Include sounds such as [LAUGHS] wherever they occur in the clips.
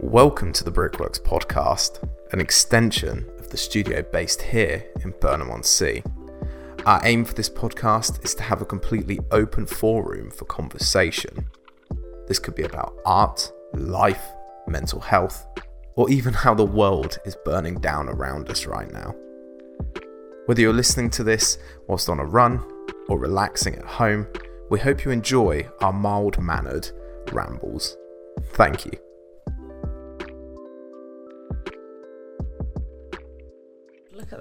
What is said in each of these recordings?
Welcome to the Brickworks podcast, an extension of the studio based here in Burnham on Sea. Our aim for this podcast is to have a completely open forum for conversation. This could be about art, life, mental health, or even how the world is burning down around us right now. Whether you're listening to this whilst on a run or relaxing at home, we hope you enjoy our mild mannered rambles. Thank you.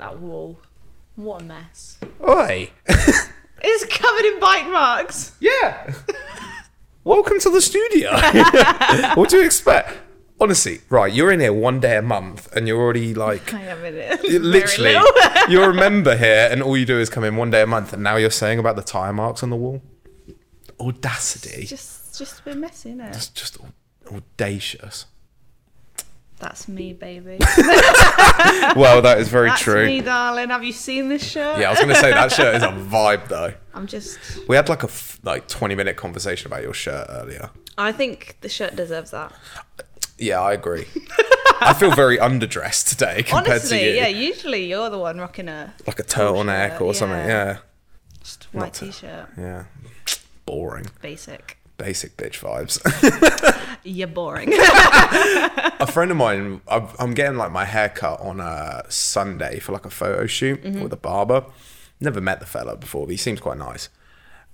That wall. What a mess. Oi! [LAUGHS] It's covered in bike marks. Yeah! [LAUGHS] Welcome to the studio! [LAUGHS] what do you expect? Honestly, right, you're in here one day a month and you're already like. I am in it. Literally, you're a member here, and all you do is come in one day a month, and now you're saying about the tire marks on the wall. Audacity. just, just a bit messy, isn't it? It's just audacious. That's me, baby. [LAUGHS] Well, that is very That's true. me, darling. Have you seen this shirt? Yeah, I was going to say that shirt is a [LAUGHS] vibe, though. I'm just. We had like a f- like 20 minute conversation about your shirt earlier. I think the shirt deserves that. Yeah, I agree. [LAUGHS] I feel very underdressed today compared to Honestly, you. yeah. Usually you're the one rocking a Like a turtleneck shirt, or something. yeah. Yeah. just white t-shirt. Yeah. Boring. Basic. Basic bitch vibes. [LAUGHS] You're boring. a friend of mine, I'm I'm getting like my hair cut on a Sunday for like a photo shoot Mm-hmm. with a barber. Never met the fella before, but he seems quite nice.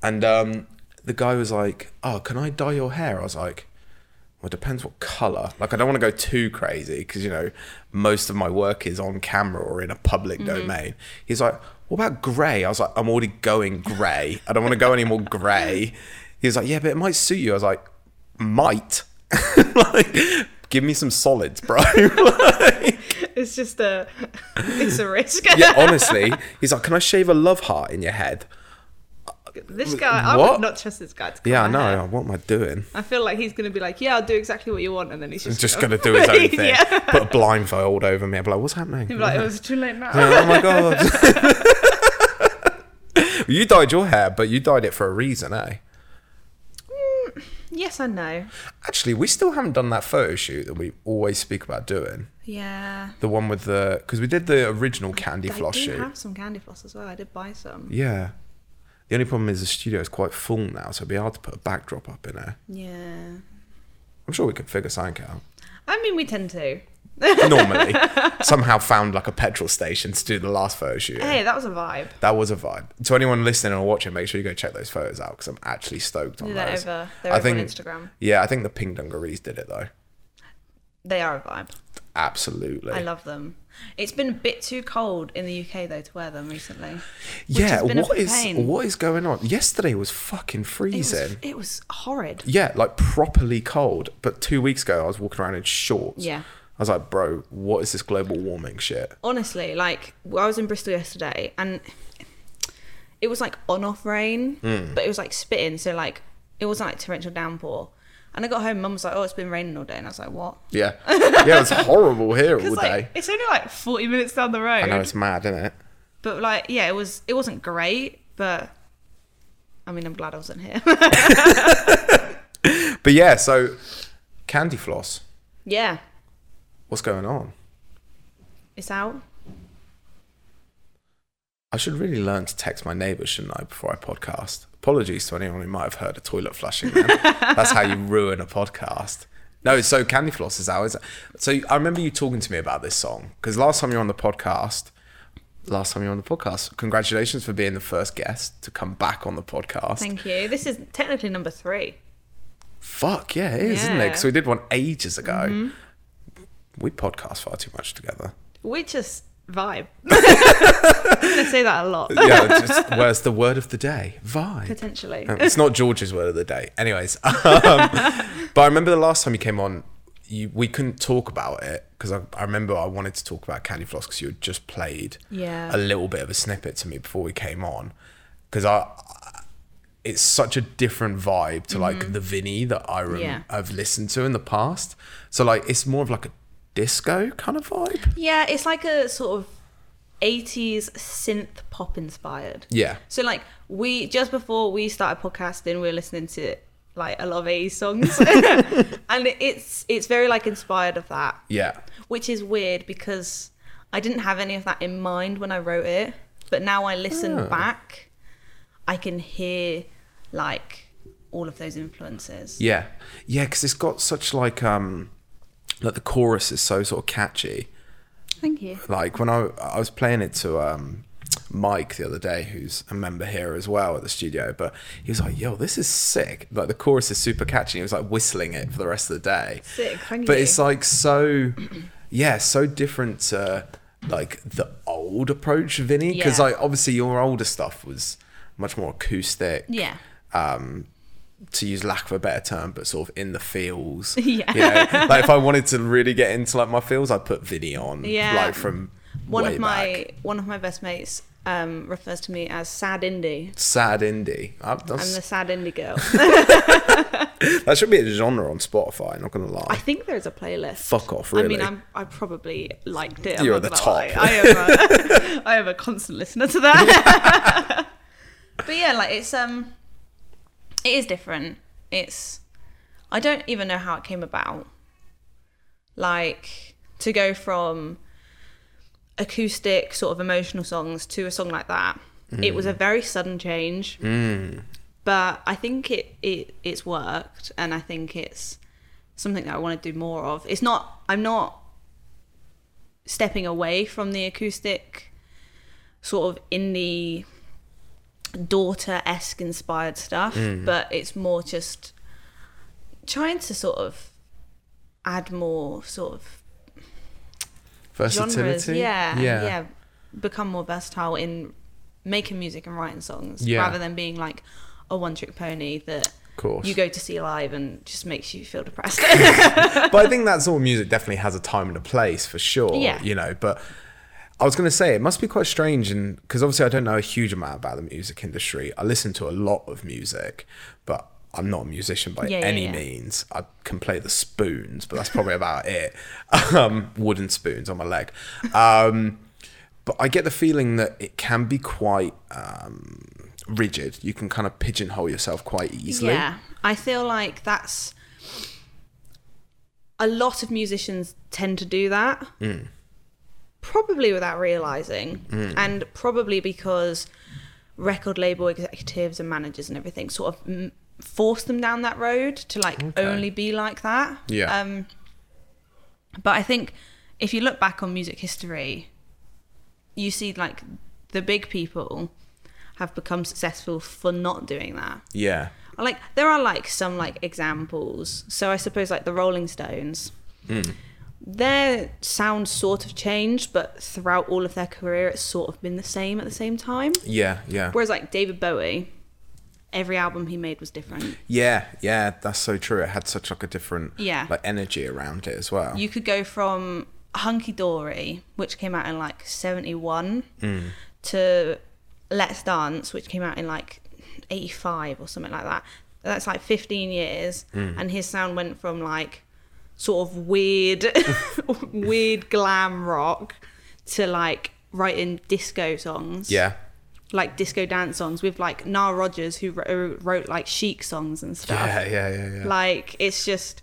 And um, the guy was like, "Oh, can I dye your hair?" I was like, "Well, it depends what color. Like, I don't want to go too crazy because you know most of my work is on camera or in a public Mm-hmm. domain." He's like, "What about grey?" I was like, "I'm already going grey. I don't want to go any more grey." [LAUGHS] He was like, "Yeah, but it might suit you." I was like, "Might." [LAUGHS] like, give me some solids, bro. [LAUGHS] Like, it's just a. [LAUGHS] It's a risk. yeah, honestly, he's like, "Can I shave a love heart in your head?" this guy, I What? would not trust this guy to Yeah, I know. hair. What am I doing? I feel like he's going to be like, yeah, I'll do exactly what you want, and then he's just, Just gonna- gonna do his own thing. yeah. Put a blindfold over me. I'm like, "What's happening?" He'll be like, it was too late now. oh my god. you dyed your hair, but you dyed it for a reason, eh? Yes, I know. Actually, we still haven't done that photo shoot that we always speak about doing. Yeah. The one with the because we did the original candy I floss do shoot. have some candy floss as well. I did buy some. Yeah. The only problem is the studio is quite full now, so it'd be hard to put a backdrop up in there. Yeah. I'm sure we could figure something out. I mean, we tend to. Normally, somehow found like a petrol station to do the last photo shoot. Hey, that was a vibe. That was a vibe. To anyone listening or watching, make sure you go check those photos out because I'm actually stoked on that those. over. They're I over think, on Instagram. Yeah, I think the Pink Dungarees did it though. They are a vibe. Absolutely. I love them. It's been a bit too cold in the UK though to wear them recently. yeah, has been a what is what is going on? Yesterday was fucking It was, freezing. it was horrid. Yeah, like properly cold. But two weeks ago, I was walking around in shorts. Yeah. I was like, bro, what is this global warming shit? Honestly, like I was in Bristol yesterday and it was like on off rain, Hmm. but it was like spitting. So like it wasn't like torrential downpour. And I got home, mum was like, "Oh, it's been raining all day," and I was like, "What?" Yeah, yeah, it's [LAUGHS] horrible here all Because day. like it's only like forty minutes down the road. I know it's mad, isn't it? But like, yeah, it was. It wasn't great, but I mean, I'm glad I wasn't here. [LAUGHS] But yeah, so candy floss. yeah, What's going on? it's out. I should really learn to text my neighbours, shouldn't I, before I podcast? Apologies to anyone who might have heard a toilet flushing. [LAUGHS] That's how you ruin a podcast. No, so Candy Floss is out. Is it? So I remember you talking to me about this song because last time you were on the podcast, last time you were on the podcast, congratulations for being the first guest to come back on the podcast. Thank you. This is technically number three. Fuck yeah, it is, isn't it? Yeah. Because we did one ages ago. Mm-hmm. We podcast far too much together. We just vibe. [LAUGHS] I'm gonna say that a lot. Yeah, just where's the word of the day? Vibe. Potentially. Um, it's not George's word of the day. Anyways, [LAUGHS] um, but I remember the last time you came on, you we couldn't talk about it because I, I remember I wanted to talk about Candy Floss because you had just played Yeah. a little bit of a snippet to me before we came on because I. It's such a different vibe to like the Vinny that I rem- Mm-hmm. Yeah. I've listened to in the past. So like it's more of like a disco kind of vibe. Yeah, it's like a sort of 80s synth pop inspired. Yeah. So like we just before we started podcasting, we were listening to like a lot of 80s songs. [LAUGHS] [LAUGHS] and it's it's very like inspired of that, Yeah. which is weird because I didn't have any of that in mind when I wrote it, but now I listen Oh. back, I can hear like all of those influences. Yeah. Yeah, because it's got such like um like the chorus is so sort of catchy. Thank you. Like when I I was playing it to um Mike the other day, who's a member here as well at the studio, but he was like, "Yo, this is sick!" Like the chorus is super catchy. He was like whistling it for the rest of the day. Sick, thank But you. it's like so, yeah, so different to like the old approach, Vinny. Because Yeah. like obviously your older stuff was much more acoustic. Yeah. um, to use lack of a better term, but sort of in the feels. [LAUGHS] Yeah. You know, like if I wanted to really get into like my feels, I'd put Vinny on. Yeah. Like from One of my back. one of my best mates um, refers to me as sad indie. sad indie. I, I'm the sad indie girl. [LAUGHS] [LAUGHS] that should be a genre on Spotify. Not gonna lie. I think there's a playlist. Fuck off, I mean, I'm, I probably liked it. You're at the top. lie. I am. A, I am a constant listener to that. but yeah, like it's um, it is different. It's I don't even know how it came about. Like to go from acoustic sort of emotional songs to a song like that. It was a Mm. very sudden change. But I think it, it it's worked and I think it's something that I want to do more of. It's not I'm not stepping away from the acoustic sort of indie daughter esque inspired stuff, Mm. but it's more just trying to sort of add more sort of genres. Versatility. Yeah, Yeah. yeah, Become more versatile in making music and writing songs Yeah. rather than being like a one trick pony that Of course. you go to see live and just makes you feel depressed. [LAUGHS] but I [LAUGHS] think that sort of music definitely has a time and a place for sure. Yeah. You know, but I was going to say it must be quite strange, and because obviously I don't know a huge amount about the music industry. I listen to a lot of music, but I'm not a musician by Yeah, yeah, any yeah. means. I can play the spoons, but that's probably about [LAUGHS] it. Um, wooden spoons on my leg. Um, but I get the feeling that it can be quite um, rigid. You can kind of pigeonhole yourself quite easily. Yeah, I feel like that's a lot of musicians tend to do that. Mm. Probably without realizing, and probably because record label executives and managers and everything sort of mm, force them down that road to like Okay. only be like that. Yeah. Um, but I think if you look back on music history, you see like the big people have become successful for not doing that Yeah. like there are like some like examples so i suppose like the rolling stones their sound sort of changed but throughout all of their career it's sort of been the same at the same time Yeah. Yeah. whereas like david bowie every album he made was different Yeah, yeah, that's so true. It had such like a different Yeah. like energy around it as well. you could go from hunky dory which came out in like 71 mm. to let's dance which came out in like 85 or something like that that's like 15 years mm. and his sound went from like sort of weird [LAUGHS] weird glam rock to like writing disco songs yeah, like disco dance songs with like Nile Rodgers who wrote, wrote like chic songs and stuff yeah, yeah, yeah, yeah. like it's just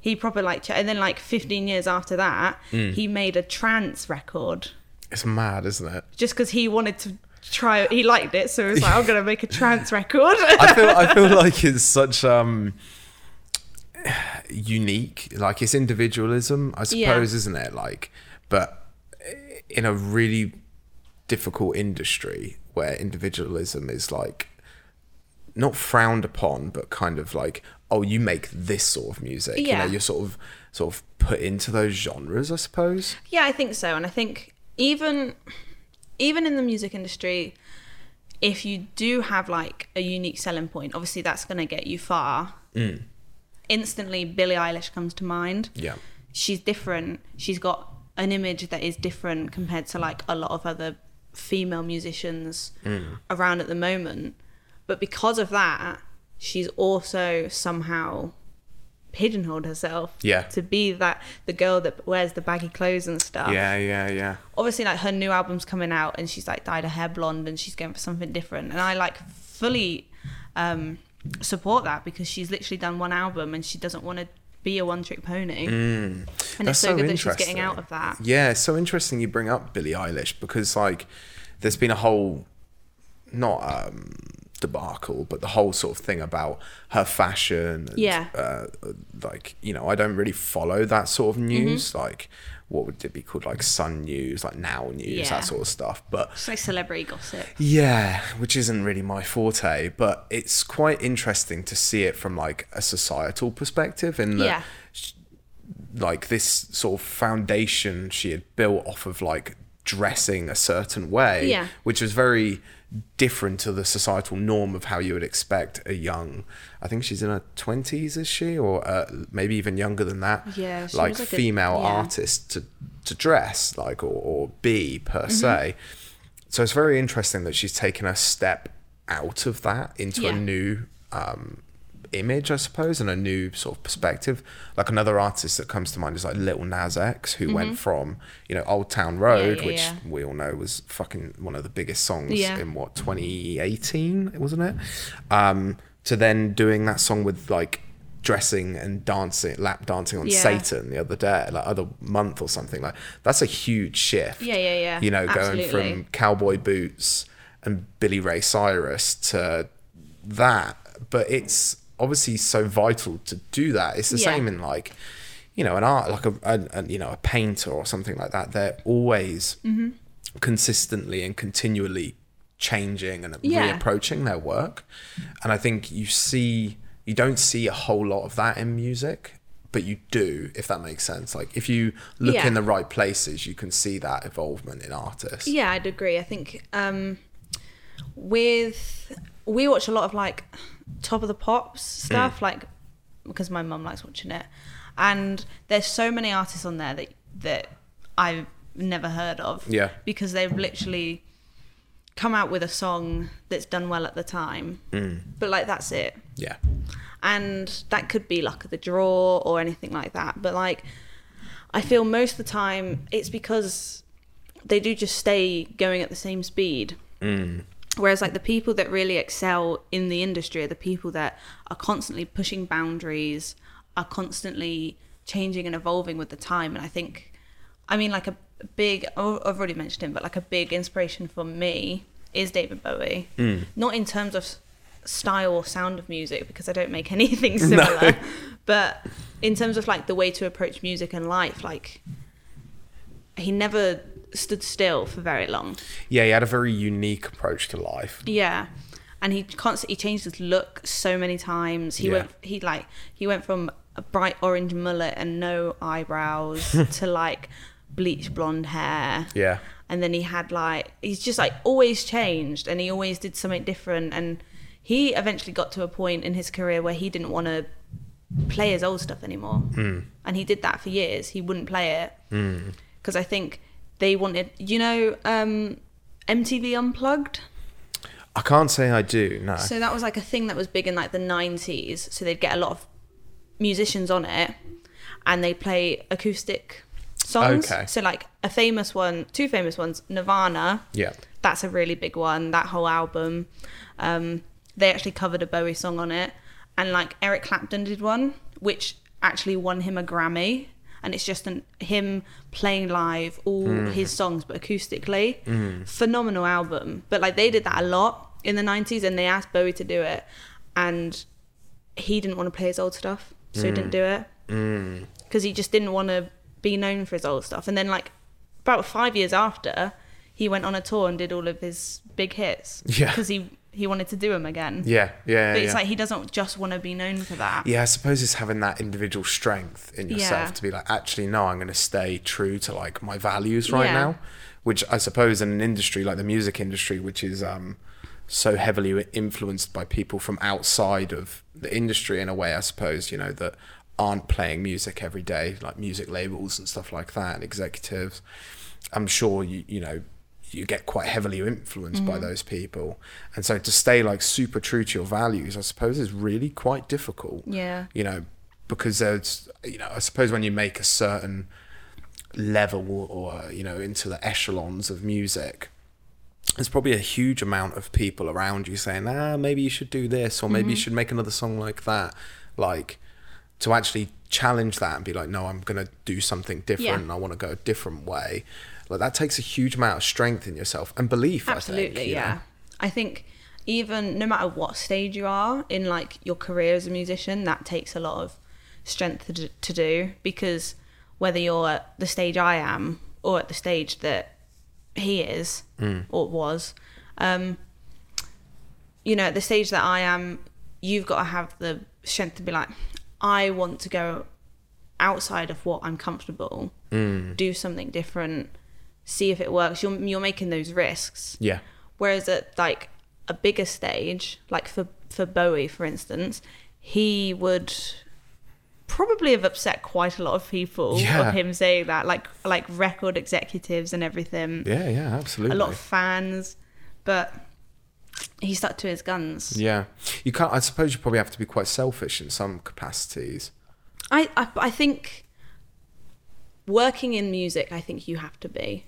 he proper like and then like 15 years after that Mm. he made a trance record it's mad, isn't it? just because he wanted to try he liked it so he was like i'm gonna make a trance [LAUGHS] record I feel I feel like it's such um unique, like it's individualism, I Yeah. suppose, isn't it? Like, but in a really difficult industry where individualism is like not frowned upon, but kind of like, oh, you make this sort of music. You Yeah. know, you're sort of sort of put into those genres, I suppose. yeah i think so and i think even even in the music industry if you do have like a unique selling point obviously that's gonna get you far mm. Instantly billie eilish comes to mind Yeah. she's different. She's got an image that is different compared to like a lot of other female musicians around at the moment. But because of that, she's also somehow pigeonholed herself Yeah. to be that the girl that wears the baggy clothes and stuff. Yeah, yeah, yeah. Obviously, like her new album's coming out, and she's like dyed her hair blonde, and she's going for something different. And I like fully um, support that because she's literally done one album and she doesn't want to be a one trick pony. And Mm. That's it's so, so good that she's getting out of that. Yeah, it's so interesting you bring up Billie Eilish because like there's been a whole not um debacle, but the whole sort of thing about her fashion. And, Yeah. Uh, like you know, I don't really follow that sort of Mm-hmm. news. Like what would it be called? Like Sun News, like Now News, Yeah. that sort of stuff. But It's like celebrity gossip. yeah, which isn't really my forte, but it's quite interesting to see it from like a societal perspective in that Yeah. like this sort of foundation she had built off of like dressing a certain way, Yeah. which was very different to the societal norm of how you would expect a young. I think she's in her twenties, is she, or uh, maybe even younger than that? Yeah, like, like a- female yeah. artist to to dress like or, or be per Mm-hmm. se. So it's very interesting that she's taken a step out of that into Yeah. a new um, image, I suppose, and a new sort of perspective. Like another artist that comes to mind is like Lil Nas X, who went from you know Old Town Road, Mm-hmm. yeah, which yeah. we all know was fucking one of the biggest songs Yeah. in what 2018, wasn't it? Um, to then doing that song with like dressing and dancing, lap dancing on Yeah. Satan the other day, like other month or something. Like that's a huge shift. Yeah, yeah, yeah. You know, going from cowboy boots and Billy Ray Cyrus to that. But it's obviously so vital to do that. It's the Yeah. same in like, you know, an art like a, a, a you know a painter or something like that. They're always Mm-hmm. consistently and continually changing and Yeah. reapproaching their work. And I think you see you don't see a whole lot of that in music. But you do, if that makes sense. Like if you look Yeah. in the right places, you can see that involvement in artists. Yeah, I'd agree. I think um, with we watch a lot of like top of the pops Mm. stuff, like because my mum likes watching it, and there's so many artists on there that that I've never heard of. Yeah. because they've literally come out with a song that's done well at the time, Mm. but like that's it Yeah. and that could be luck of the draw or anything like that but like i feel most of the time it's because they do just stay going at the same speed whereas like the people that really excel in the industry are the people that are constantly pushing boundaries are constantly changing and evolving with the time. And i think i mean like a big oh, i've already mentioned him but like a big inspiration for me is david bowie. Hmm. Not in terms of style or sound of music because I don't make [LAUGHS] anything similar. But in terms of like the way to approach music and life, like he never stood still for very long. Yeah, he had a very unique approach to life. Yeah. And he constantly changed his look so many times. He Yeah. went he like he went from a bright orange mullet and no eyebrows [LAUGHS] to like bleach blonde hair. Yeah. and then he had like he's just like always changed and he always did something different and he eventually got to a point in his career where he didn't want to play his old stuff anymore hmm. and he did that for years he wouldn't play it hmm. because i think they wanted you know um mtv unplugged? I can't say I do, no. so that was like a thing that was big in like the 90s so they'd get a lot of musicians on it and they play acoustic songs. Okay. so like a famous one two famous ones nirvana. Yeah. that's a really big one that whole album. Um they actually covered a bowie song on it. And like eric clapton did one which actually won him a grammy and it's just an, him playing live all hmm. his songs but acoustically. Hmm. Phenomenal album. But like they did that a lot in the 90s and they asked bowie to do it and he didn't want to play his old stuff so he didn't hmm. do it. Because he just didn't want to be known for his old stuff. And then, like, about five years after, he went on a tour and did all of his big hits. Yeah. Because he, he wanted to do them again. Yeah, yeah, But yeah. it's like he doesn't just want to be known for that. yeah, I suppose it's having that individual strength in yourself Yeah. to be like, actually, no, I'm going to stay true to like my values right Yeah. now. Which I suppose in an industry like the music industry, which is um, so heavily influenced by people from outside of the industry in a way, I suppose, you know, that aren't playing music every day, like music labels and stuff like that, and executives. I'm sure you, you know, you get quite heavily influenced Mm-hmm. by those people. And so to stay like super true to your values, I suppose is really quite difficult Yeah. you know, because there's, you know, I suppose when you make a certain level or, you know, into the echelons of music, there's probably a huge amount of people around you saying, ah, maybe you should do this, or maybe you should make another song like that. Like to actually challenge that and be like, no, I'm gonna do something different. Yeah. and I want to go a different way. Like that takes a huge amount of strength in yourself and belief. Absolutely, I think, you know? yeah. I think even no matter what stage you are in like your career as a musician, that takes a lot of strength to, to do because whether you're at the stage I am or at the stage that he is or was, um, you know, at the stage that I am, you've got to have the strength to be like, I want to go outside of what I'm comfortable, do something different, see if it works. You're you're making those risks. Yeah. Whereas at like a bigger stage, like for for Bowie, for instance, he would probably have upset quite a lot of people Yeah. of him saying that, like like record executives and everything, Yeah, yeah, absolutely. a lot of fans, but he stuck to his guns. yeah. You can't I suppose you probably have to be quite selfish in some capacities. I, I I think working in music, I think you have to be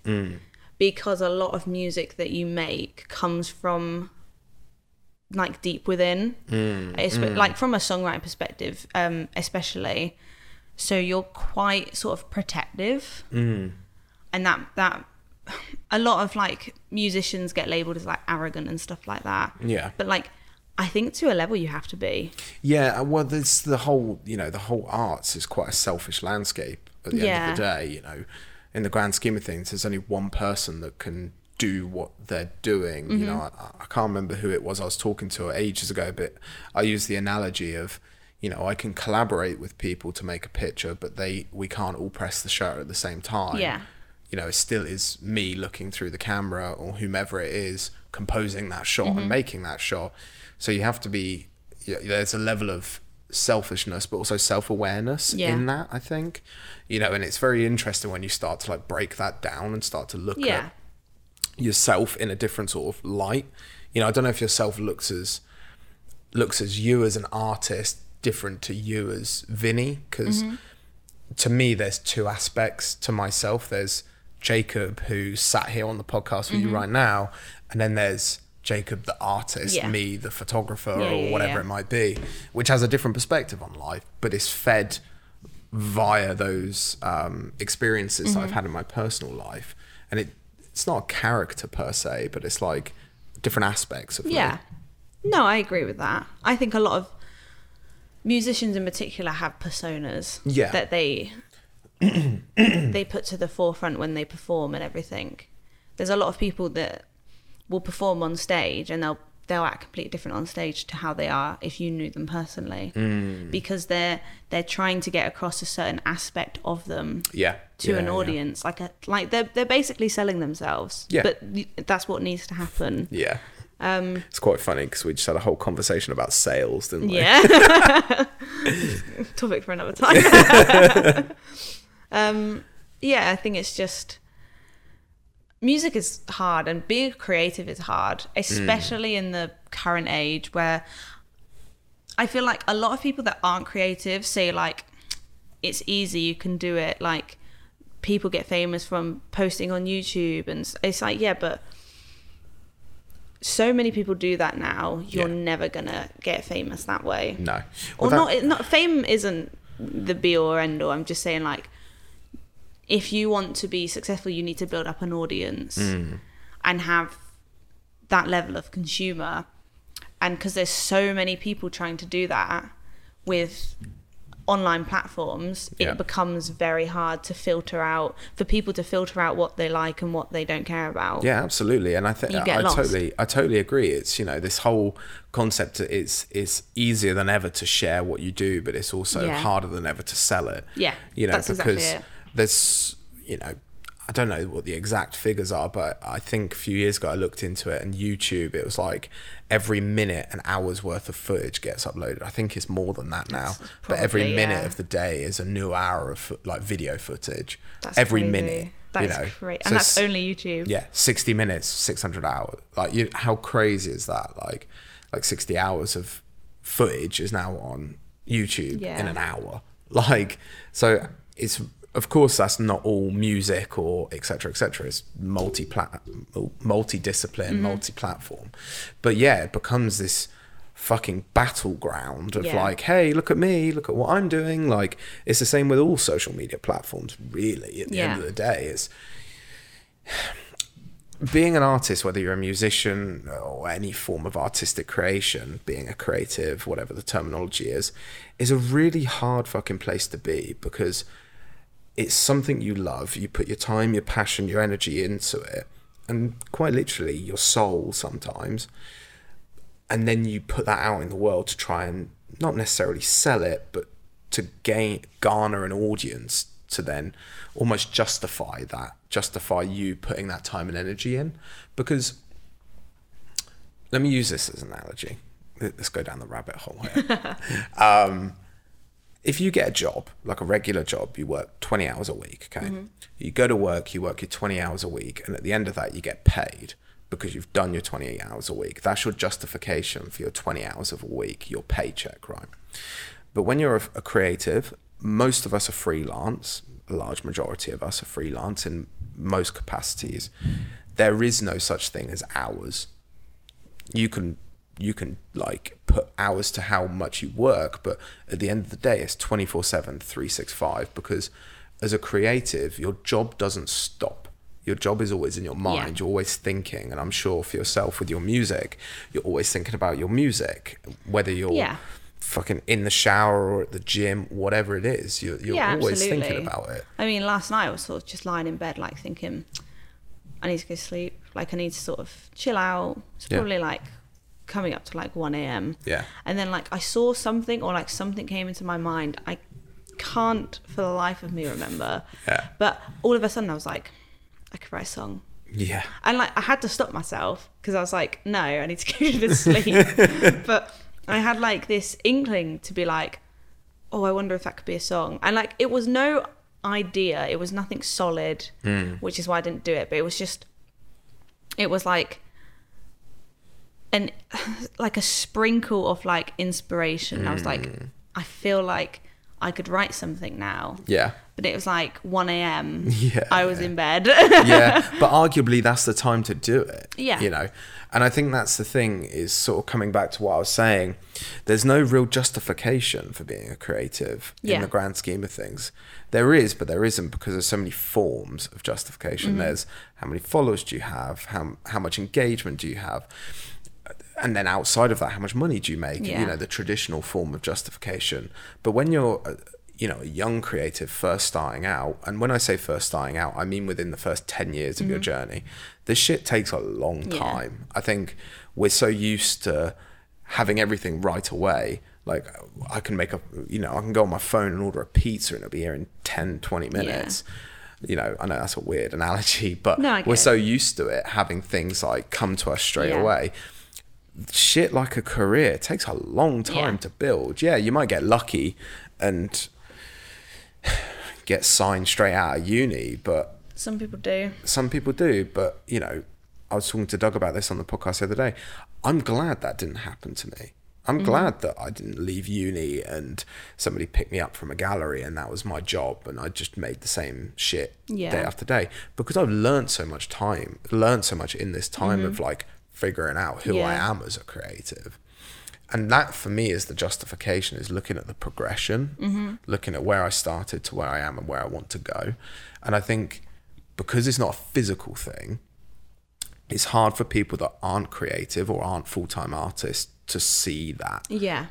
because a lot of music that you make comes from like deep within, it's like from a songwriting perspective, um, especially. So you're quite sort of protective, and that that [SIGHS] a lot of like musicians get labeled as like arrogant and stuff like that. Yeah. but like. I think to a level you have to be. Yeah, uh, well, there's the whole, you know, the whole arts is quite a selfish landscape at the end of the day. You know, in the grand scheme of things, there's only one person that can do what they're doing. You know, I, I can't remember who it was I was talking to ages ago, but I use the analogy of, you know, I can collaborate with people to make a picture, but they we can't all press the shutter at the same time. Yeah. You know, it still is me looking through the camera or whomever it is composing that shot Mm-hmm. and making that shot. So you have to be. Yeah, there's a level of selfishness, but also self awareness Yeah. in that. I think, you know, and it's very interesting when you start to like break that down and start to look Yeah. at yourself in a different sort of light. You know, I don't know if yourself looks as looks as you as an artist different to you as Vinny because mm-hmm. to me there's two aspects to myself. There's Jacob who sat here on the podcast with you mm-hmm. right now, and then there's Jacob the artist, Yeah. me the photographer Yeah, or whatever it might be, which has a different perspective on life, but is fed via those um, experiences that I've Mm-hmm. had in my personal life, and it it's not a character per se, but it's like different aspects of. Yeah. No, I agree with that. I think a lot of musicians in particular have personas Yeah. that they [CLEARS THROAT] they put to the forefront when they perform and everything. There's a lot of people that will perform on stage and they'll they'll act completely different on stage to how they are if you knew them personally Mm. because they're they're trying to get across a certain aspect of them yeah, to Yeah, an yeah. audience like a like they're they're basically selling themselves Yeah. but that's what needs to happen Yeah. um It's quite funny because we just had a whole conversation about sales, didn't we? Yeah. [LAUGHS] [LAUGHS] Topic for another time. [LAUGHS] um, yeah, I think it's just music is hard and being creative is hard, mm. especially in the current age where I feel like a lot of people that aren't creative say like it's easy, you can do it. Like people get famous from posting on YouTube, and it's like yeah, but so many people do that now. You're Yeah. never gonna get famous that way. No. Or that- not, not fame isn't the be all or end all. I'm just saying like if you want to be successful, you need to build up an audience Mm. and have that level of consumer. And because there's so many people trying to do that with online platforms, Yeah. it becomes very hard to filter out for people to filter out what they like and what they don't care about. Yeah, absolutely, and I think I lost. totally, I totally agree. It's you know this whole concept is is easier than ever to share what you do, but it's also Yeah. harder than ever to sell it. Yeah, you know exactly because it. There's you know I don't know what the exact figures are, but I think a few years ago I looked into it, and YouTube it was like every minute an hour's worth of footage gets uploaded. I think it's more than that now, but every minute yeah. of the day is a new hour of fo- like video footage. That's every crazy. minute, That you know, great. So And that's only YouTube. yeah 60 minutes 600 hours like you how crazy is that like like 60 hours of footage is now on youtube Yeah. in an hour like so it's of course that's not all music or etc etc it's multi multi-discipline mm-hmm. multi-platform. But yeah it becomes this fucking battleground of Yeah. like hey look at me look at what i'm doing. Like it's the same with all social media platforms really at the end of the day. Is [SIGHS] being an artist, whether you're a musician or any form of artistic creation, being a creative, whatever the terminology is, is a really hard fucking place to be because it's something you love. You put your time, your passion, your energy into it, and quite literally your soul sometimes. And then you put that out in the world to try and not necessarily sell it, but to gain garner an audience to then almost justify that, justify you putting that time and energy in. Because let me use this as an analogy. Let's go down the rabbit hole here. [LAUGHS] um, if you get a job, like a regular job, you work 20 hours a week, okay? Mm-hmm. You go to work, you work your 20 hours a week, and at the end of that, you get paid because you've done your 28 hours a week. That's your justification for your 20 hours of a week, your paycheck, right? But when you're a, a creative, most of us are freelance, a large majority of us are freelance in most capacities. There is no such thing as hours you can you can like put hours to how much you work but at the end of the day it's 24 7 365 because as a creative your job doesn't stop your job is always in your mind Yeah. you're always thinking and i'm sure for yourself with your music you're always thinking about your music whether you're Yeah. fucking in the shower or at the gym whatever it is you're, you're Yeah, always thinking about it I mean, last night I was sort of just lying in bed, like thinking, I need to go to sleep. Like, I need to sort of chill out. It's Yeah. probably like coming up to like 1 a.m. Yeah. And then, like, I saw something or like something came into my mind. I can't for the life of me remember. Yeah. But all of a sudden, I was like, I could write a song. yeah And like I had to stop myself because I was like, no, I need to [LAUGHS] go to [LAUGHS] sleep. but I had like this inkling to be like, oh, I wonder if that could be a song. And like it was no idea, it was nothing solid, hmm. which is why I didn't do it. But it was just, it was like an [SIGHS] like a sprinkle of like inspiration. I was like, I feel like I could write something now. yeah But it was like 1 a.m. [LAUGHS] Yeah. I was in bed. [LAUGHS] yeah, [LAUGHS] but arguably that's the time to do it. Yeah. You know, and I think that's the thing is sort of coming back to what I was saying. There's no real justification for being a creative in the grand scheme of things. There is, but there isn't because there's so many forms of justification. Mm-hmm. There's how many followers do you have? How how much engagement do you have? And then outside of that how much money do you make Yeah. you know the traditional form of justification but when you're uh, you know a young creative first starting out and when i say first starting out i mean within the first 10 years of your journey this shit takes a long Mm-hmm. Yeah. time i think we're so used to having everything right away like i can make a you know i can go on my phone and order a pizza and it'll be here in 10 20 minutes you know i know that's a weird analogy [LAUGHS] but No, we're so used to it having things like come to us straight Yeah. away shit like a career takes a long time Yeah. to build. Yeah, you might get lucky and get signed straight out of uni, but Some people do. some people do. But you know, I was talking to Doug about this on the podcast the other day. I'm glad that didn't happen to me. I'm Mm-hmm. glad that I didn't leave uni and somebody picked me up from a gallery and that was my job and I just made the same shit Yeah. day after day because I've learned so much time, learned so much in this time of like figuring out who I Mm-hmm. Am as a creative. And that for me is the justification is looking at the progression, Mm-hmm. looking at where I started to where I am and where I want to go. And I think because it's not a physical thing, it's hard for people that aren't creative or aren't full time artists to see that. Yeah.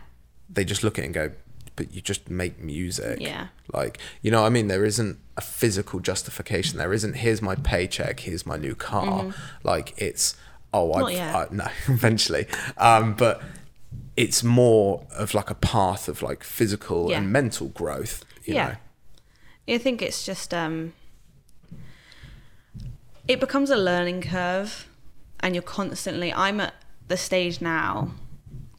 They just look at it and go, but you just make music. Yeah. Like, you know what I mean? There isn't a physical justification. There isn't, here's my paycheck, here's my new car. Like, it's, oh. Not I've, yet. I, no, [LAUGHS] eventually. Um, but it's more of like a path of like physical Yeah. and mental growth, you Yeah. know? I think it's just um it becomes a learning curve and you're constantly I'm at the stage now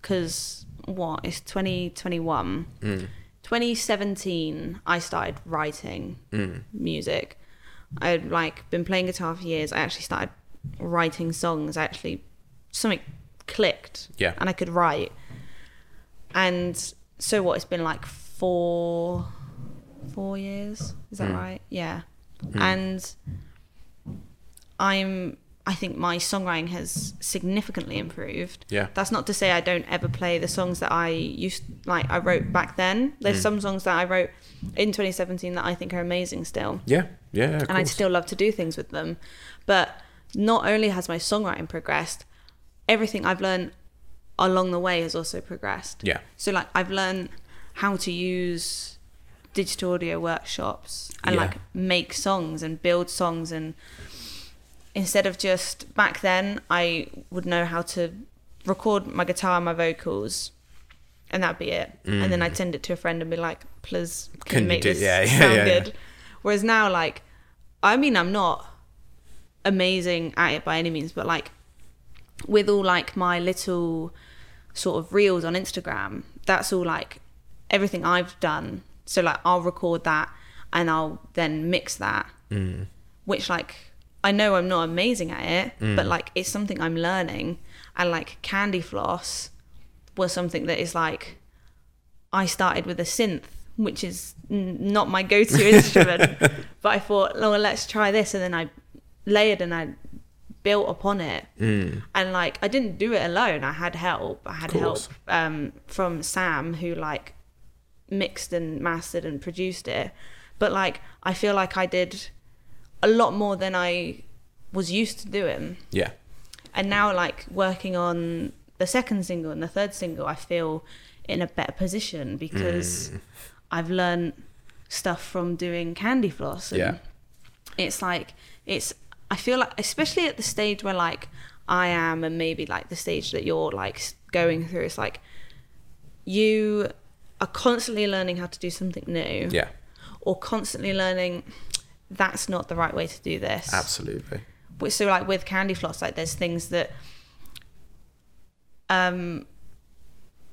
cuz what it's 2021 2017 I started writing music I'd like been playing guitar for years I actually started writing songs actually something clicked Yeah. and I could write and so what it's been like 4 four years. Is that Mm. right? Yeah. And I'm. I think my songwriting has significantly improved. Yeah. That's not to say I don't ever play the songs that I used like I wrote back then. Mm. There's some songs that I wrote in 2017 that I think are amazing still Yeah, yeah, and I'd still love to do things with them. But not only has my songwriting progressed, everything I've learned along the way has also progressed. Yeah. So like I've learned how to use digital audio workshops and Yeah. like make songs and build songs and instead of just back then I would know how to record my guitar and my vocals and that'd be it. And then I'd send it to a friend and be like, please can, Mm. Can you you make do- this yeah, [LAUGHS] yeah, sound yeah, yeah. good? Whereas now like I mean I'm not amazing at it by any means, but like with all like my little sort of reels on Instagram, that's all like everything I've done. So like I'll record that and I'll then mix that, Mm. which like I know I'm not amazing at it, Mm. but like it's something I'm learning. And like Candy Floss was something that is like I started with a synth, which is n- not my go-to [LAUGHS] instrument, but I thought, oh, well, let's try this, and then I layered and I built upon it, Mm. and like I didn't do it alone. I had help. I had help um, from Sam, who like mixed and mastered and produced it. But like I feel like I did a lot more than I was used to doing Yeah, and now like working on the second single and the third single i feel in a better position because Mm. i've learned stuff from doing candy floss Yeah. it's like it's i feel like especially at the stage where like i am and maybe like the stage that you're like going through it's like you are constantly learning how to do something new yeah, or constantly learning that's not the right way to do this absolutely. So like with candy floss like there's things that um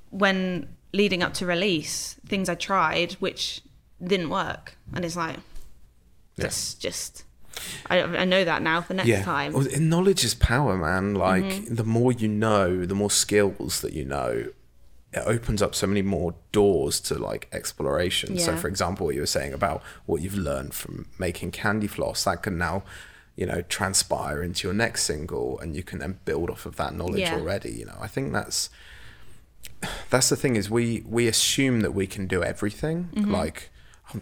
when leading up to release things i tried which didn't work and it's like Yeah. that's just I, I know that now for next yeah. time Well, knowledge is power, man. Like Mm-hmm. the more you know, the more skills that you know, it opens up so many more doors to like exploration. So, for example, what you were saying about what you've learned from making candy floss, that can now, you know, transpire into your next single, and you can then build off of that knowledge Yeah. already. You know, I think that's that's the thing is we we assume that we can do everything. Mm-hmm. Like, "Oh,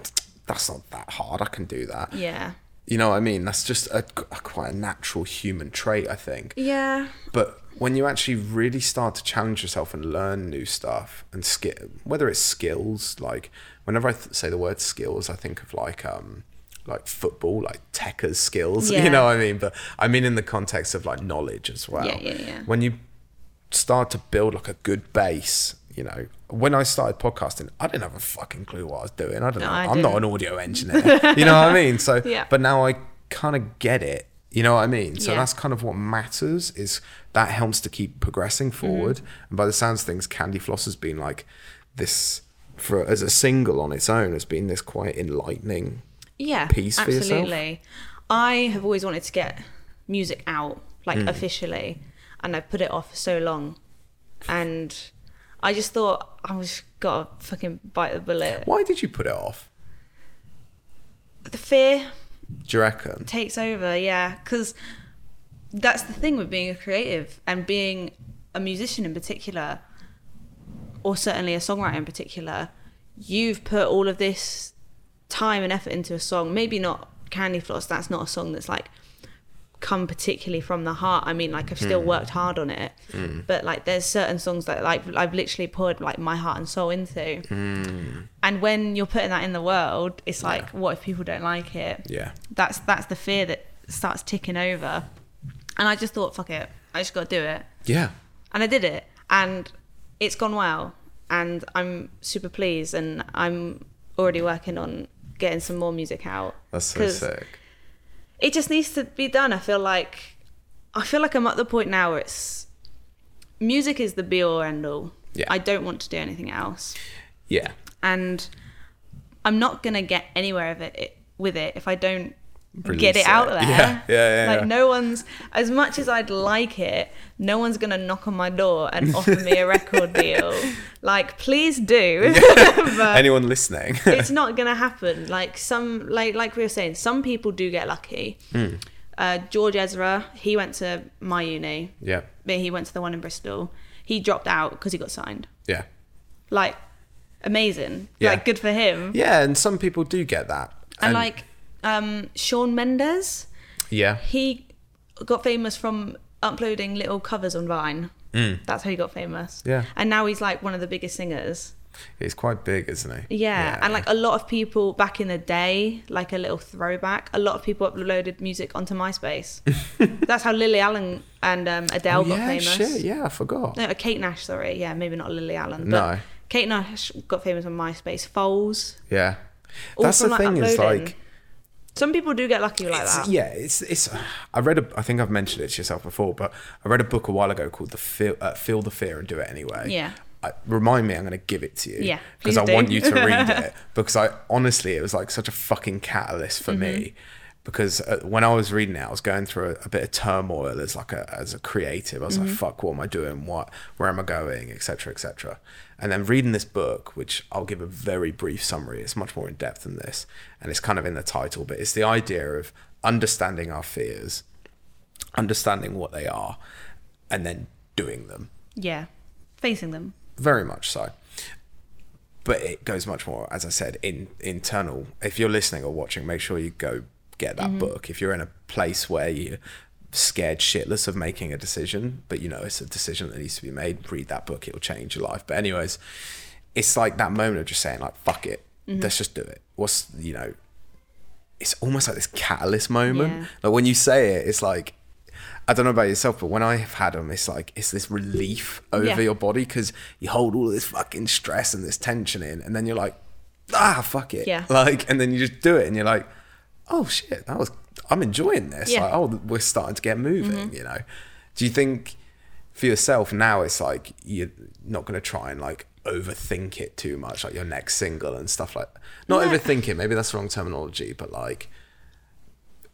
that's not that hard. I can do that. yeah You know what I mean? That's just a, a quite a natural human trait, I think. yeah But when you actually really start to challenge yourself and learn new stuff and skill, whether it's skills, like whenever I th- say the word skills, I think of like um like football, like techers skills. [LAUGHS] Yeah. You know what I mean? But I mean in the context of like knowledge as well. Yeah, yeah, yeah. When you start to build like a good base. You know, when I started podcasting, I didn't have a fucking clue what I was doing. I don't No, know. I I'm not an audio engineer. [LAUGHS] you know what I mean? So, Yeah. but now I kind of get it. You know what I mean? So Yeah. that's kind of what matters is that helps to keep progressing forward. Mm-hmm. And by the sounds of things, Candy Floss has been like this for as a single on its own has been this quite enlightening. yeah piece for yourself? absolutely i have always wanted to get music out like Mm. officially and I've put it off for so long and i just thought i was gotta fucking bite the bullet Why did you put it off? the fear Do you reckon? takes over yeah because that's the thing with being a creative and being a musician in particular or certainly a songwriter in particular you've put all of this time and effort into a song maybe not candy floss that's not a song that's like come particularly from the heart. I mean like i've still hmm. worked hard on it hmm. but like there's certain songs that like i've literally poured like my heart and soul into. Hmm. And when you're putting that in the world it's like what if people don't like it? Yeah. that's that's the fear that starts ticking over. And i just thought fuck it i just got to do it. Yeah. and i did it and it's gone well and i'm super pleased and i'm already working on getting some more music out. That's so sick. It just needs to be done i feel like i feel like i'm at the point now where it's music is the be all end all Yeah. i don't want to do anything else Yeah. and I'm not gonna get anywhere of it, it with it if I don't Release get it, out there. Yeah, yeah, yeah. Like no one's as much as I'd like it, no one's gonna knock on my door and [LAUGHS] offer me a record deal. Like, please do. [LAUGHS] Anyone listening? it's not gonna happen. Like some like like we were saying, some people do get lucky. Hmm. Uh, George Ezra, he went to my uni, yeah, but he went to the one in Bristol. He dropped out because he got signed. yeah, Like, amazing. Yeah. Like, good for him. yeah. And some people do get that. And, like, um, Shawn Mendes, yeah, he got famous from uploading little covers on Vine. That's how he got famous. Mm. Yeah. And now he's like one of the biggest singers. he's quite big, isn't he? Yeah. And like a lot of people back in the day, like a little throwback, a lot of people uploaded music onto MySpace. [LAUGHS] That's how Lily Allen and um, Adele Oh, got yeah, famous. shit. Yeah, I forgot. No, Kate Nash, sorry. Yeah, maybe not Lily Allen. No. But Kate Nash got famous on MySpace. Foles. Yeah, that's from, the like, thing. Is like. Some people do get lucky like It's, that. yeah, it's it's. I read a. I think I've mentioned it to yourself before, but I read a book a while ago called "The Feel, uh, Feel the Fear and Do It Anyway." Yeah. I, remind me, I'm going to give it to you. Yeah, because I do. want you to read it [LAUGHS] because I honestly, it was like such a fucking catalyst for Mm-hmm. me. Because uh, when I was reading it, I was going through a, a bit of turmoil as like a as a creative. I was Mm-hmm. like, "Fuck, what am I doing? What, where am I going, etc., etc." And then reading this book, which I'll give a very brief summary. It's much more in depth than this, and it's kind of in the title, but it's the idea of understanding our fears, understanding what they are, and then doing them. Yeah. Facing them. Very much so. But it goes much more, as I said, in internal. If you're listening or watching, make sure you go get that mm-hmm. book. If you're in a place where you're scared shitless of making a decision, but you know it's a decision that needs to be made, read that book. It'll change your life. But anyways, it's like that moment of just saying like, "Fuck it, let's just do it." What's you know, it's almost like this catalyst moment. Yeah. Like when you say it, it's like I don't know about yourself, but when I've had them, it's like it's this relief over Yeah. your body because you hold all this fucking stress and this tension in, and then you're like, ah, fuck it, Yeah. Like, and then you just do it, and you're like, oh shit, that was I'm enjoying this. Yeah. Mm-hmm. Like, oh, we're starting to get moving. You know, do you think for yourself now it's like you're not going to try and like overthink it too much, like your next single and stuff like not No. overthink it. Maybe that's the wrong terminology, but like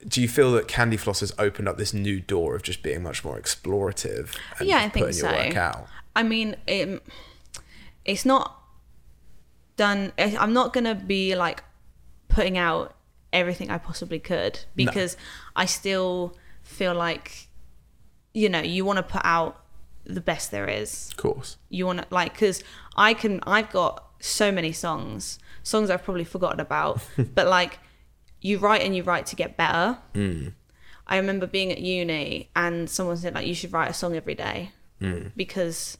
do you feel that Candy Floss has opened up this new door of just being much more explorative and Yeah, I think so. I mean, it, it's not done. I'm not gonna be like putting out everything I possibly could because I still feel like, you know, you want to put out the best there is. Of course. You want to like because I can. I've got so many songs, songs I've probably forgotten about, [LAUGHS] but like you write and you write to get better. Mm. I remember being at uni and someone said like you should write a song every day mm. because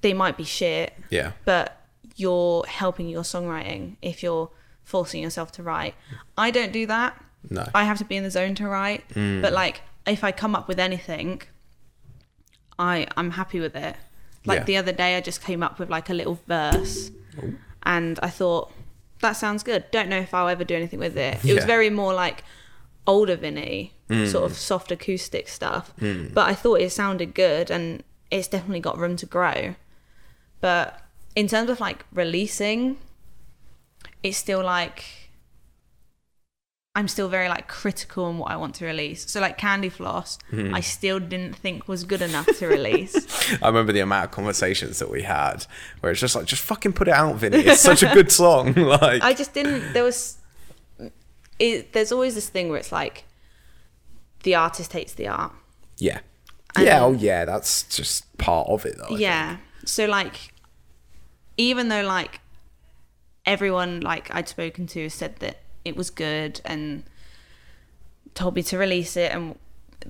they might be shit, Yeah. but you're helping your songwriting if you're forcing yourself to write. I don't do that. No. I have to be in the zone to write. Mm. But like if I come up with anything, I I'm happy with it. Like Yeah. the other day I just came up with like a little verse and I thought that sounds good. Don't know if I'll ever do anything with it. It was very more like older Vinny, mm. sort of soft acoustic stuff. Mm. But I thought it sounded good and it's definitely got room to grow. But in terms of like releasing, it's still like I'm still very like critical on what I want to release. So like Candy Floss, hmm. I still didn't think was good enough to release. [LAUGHS] I remember the amount of conversations that we had where it's just like, just fucking put it out, Vinny. It's such a good [LAUGHS] song. [LAUGHS] like, I just didn't. There was. It, there's always this thing where it's like, the artist hates the art. yeah. Yeah, oh yeah, that's just part of it though. I yeah. So like, even though like everyone like I'd spoken to said that it was good and told me to release it and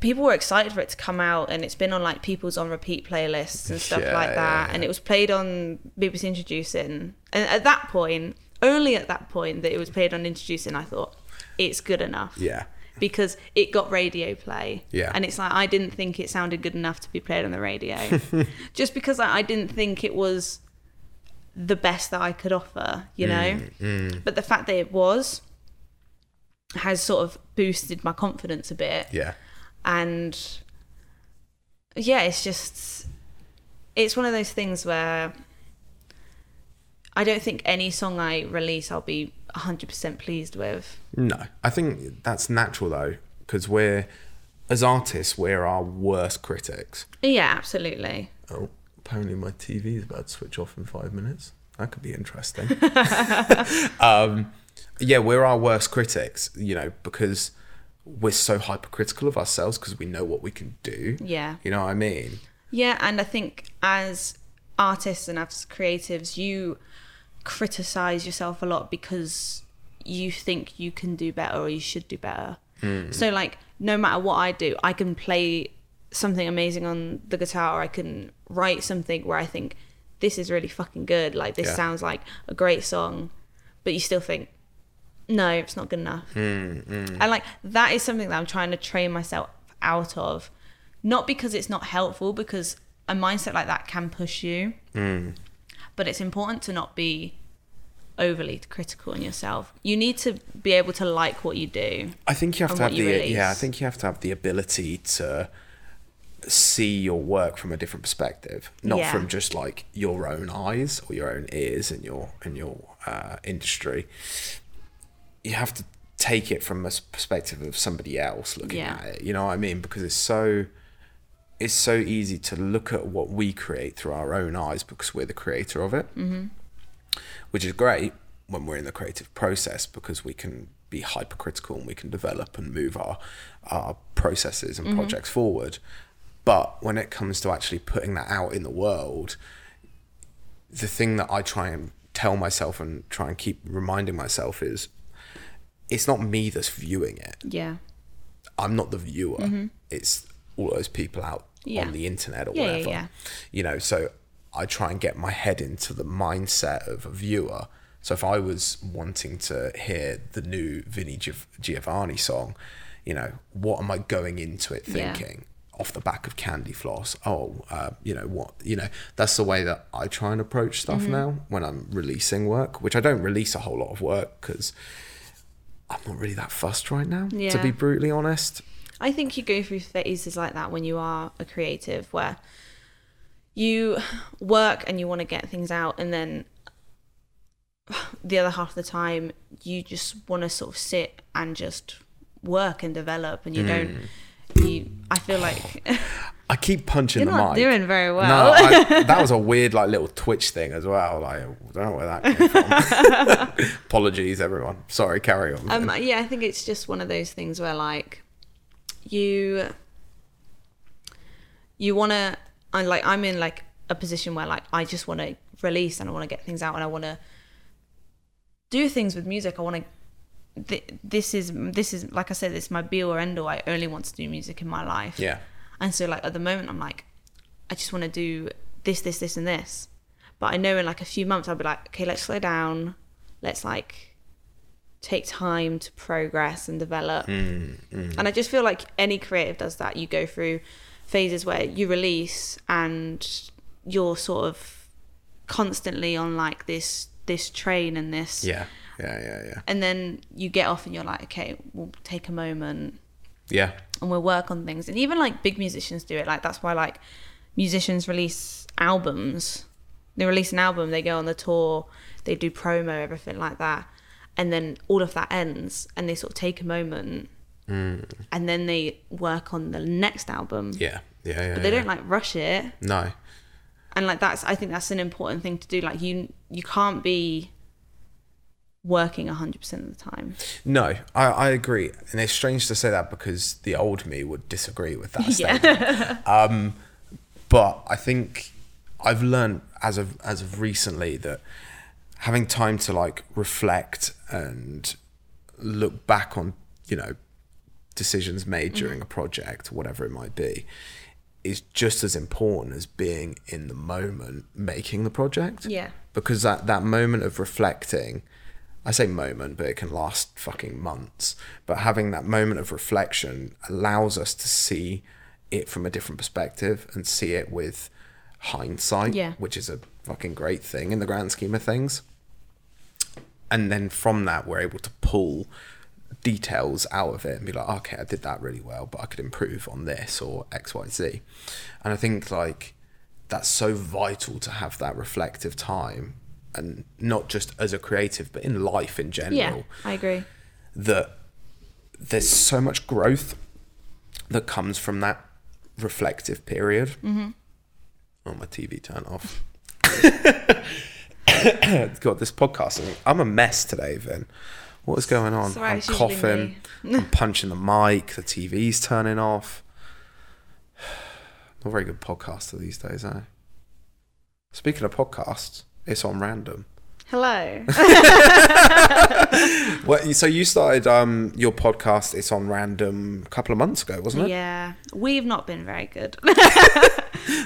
people were excited for it to come out and it's been on like people's on repeat playlists and stuff Yeah, like that yeah. and it was played on BBC Introducing and at that point only at that point that it was played on Introducing I thought it's good enough Yeah. because it got radio play. Yeah. And it's like I didn't think it sounded good enough to be played on the radio. [LAUGHS] Just because I, I didn't think it was the best that I could offer, you know? Mm, But the fact that it was has sort of boosted my confidence a bit. Yeah. And yeah, it's just it's one of those things where I don't think any song I release I'll be 100% pleased with. No, I think that's natural though, because we're as artists, we're our worst critics. Yeah, absolutely. Oh, apparently my TV is about to switch off in five minutes. That could be interesting. [LAUGHS] [LAUGHS] um, yeah, we're our worst critics, you know, because we're so hypercritical of ourselves because we know what we can do. Yeah. You know what I mean? Yeah, and I think as artists and as creatives, you criticize yourself a lot because you think you can do better or you should do better. So, like, no matter what I do, I can play something amazing on the guitar, or I can write something where I think this is really fucking good. Like, this Yeah. sounds like a great song, but you still think, no, it's not good enough. Mm, And like that is something that I'm trying to train myself out of, not because it's not helpful, because a mindset like that can push you. Mm. But it's important to not be overly critical on yourself. You need to be able to like what you do. I think you have to have the yeah. I think you have to have the ability to see your work from a different perspective, not Yeah. from just like your own eyes or your own ears in your in your uh, industry. You have to take it from a perspective of somebody else looking Yeah. at it. You know what I mean? Because it's so it's so easy to look at what we create through our own eyes because we're the creator of it which is great when we're in the creative process because we can be hypercritical and we can develop and move our our processes and projects forward. But when it comes to actually putting that out in the world, the thing that I try and tell myself and try and keep reminding myself is it's not me that's viewing it. Yeah. I'm not the viewer. It's all those people out Mm-hmm. Yeah. on the internet or Yeah, whatever. yeah. You know, so I try and get my head into the mindset of a viewer. So if I was wanting to hear the new Vinny Giov- Giovanni song, you know, what am I going into it Yeah. thinking? Off the back of Candy Floss, oh, uh, you know what? You know that's the way that I try and approach stuff Mm-hmm. now when I'm releasing work, which I don't release a whole lot of work because I'm not really that fussed right now. To be brutally honest, I think you go through phases like that when you are a creative where you work and you want to get things out and then the other half of the time you just want to sort of sit and just work and develop and you don't you I feel like [SIGHS] I keep punching you're the not mic. doing very No, well. I, [LAUGHS] that was a weird like little twitch thing as well. Like I don't know where that came from. [LAUGHS] Apologies, everyone. Sorry, carry on. Um, yeah, I think it's just one of those things where like you you want to. I like I'm in like a position where like I just want to release and I want to get things out and I want to do things with music. I want to. Th- this is this is like I said, it's my be or end all. I only want to do music in my life. yeah, And so like at the moment I'm like, I just want to do this, this, this, and this. But I know in like a few months I'll be like, okay, let's slow down. Let's like take time to progress and develop. Hmm, hmm. And I just feel like any creative does that. You go through phases where you release and you're sort of constantly on like this this train and this yeah, yeah, yeah, yeah, and then you get off and you're like, okay, we'll take a moment yeah. and we'll work on things. And even like big musicians do it. Like that's why like musicians release albums. They release an album, they go on the tour, they do promo, everything like that. And then all of that ends and they sort of take a moment mm. and then they work on the next album. Yeah, yeah, yeah. But they yeah. don't like rush it. No, And like that's I think that's an important thing to do. Like you you can't be working 100% of the time. no. I, I agree, and it's strange to say that because the old me would disagree with that [LAUGHS] Yeah. statement. um, but I think I've learned as of as of recently that having time to like reflect and look back on you know decisions made Mm-hmm. during a project whatever it might be is just as important as being in the moment making the project Yeah. because that that moment of reflecting I say moment, but it can last fucking months. But having that moment of reflection allows us to see it from a different perspective and see it with hindsight, Yeah. which is a fucking great thing in the grand scheme of things. And then from that, we're able to pull details out of it and be like, okay, I did that really well, but I could improve on this or X, Y, Z. And I think like that's so vital to have that reflective time and not just as a creative, but in life in general, Yeah, I agree. that there's so much growth that comes from that reflective period. Mm-hmm. Oh, my TV turned off. God, this podcast. I'm a mess today, Vin. What is going on? Alright, I'm coughing. I'm punching the mic. The TV's turning off. [SIGHS] Not a very good podcaster these days, eh? Speaking of podcasts, it's on random. Hello. [LAUGHS] Well, so you started um, your podcast. It's on random a couple of months ago, wasn't it? yeah, we've not been very good. [LAUGHS]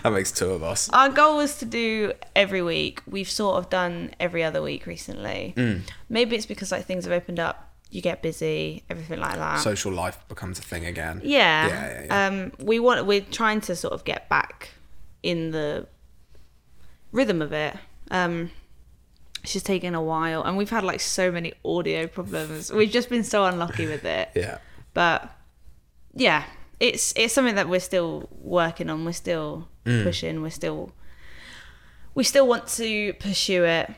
That makes two of us. Our goal was to do every week. We've sort of done every other week recently. Mm. Maybe it's because like things have opened up. You get busy, everything like that. Social life becomes a thing again. yeah. Yeah, yeah, Um, we want. We're trying to sort of get back in the rhythm of it. Um, she's just taken a while, and we've had like so many audio problems. We've just been so unlucky with it. [LAUGHS] Yeah. but yeah it's it's something that we're still working on we're still Mm. pushing we're still we still want to pursue it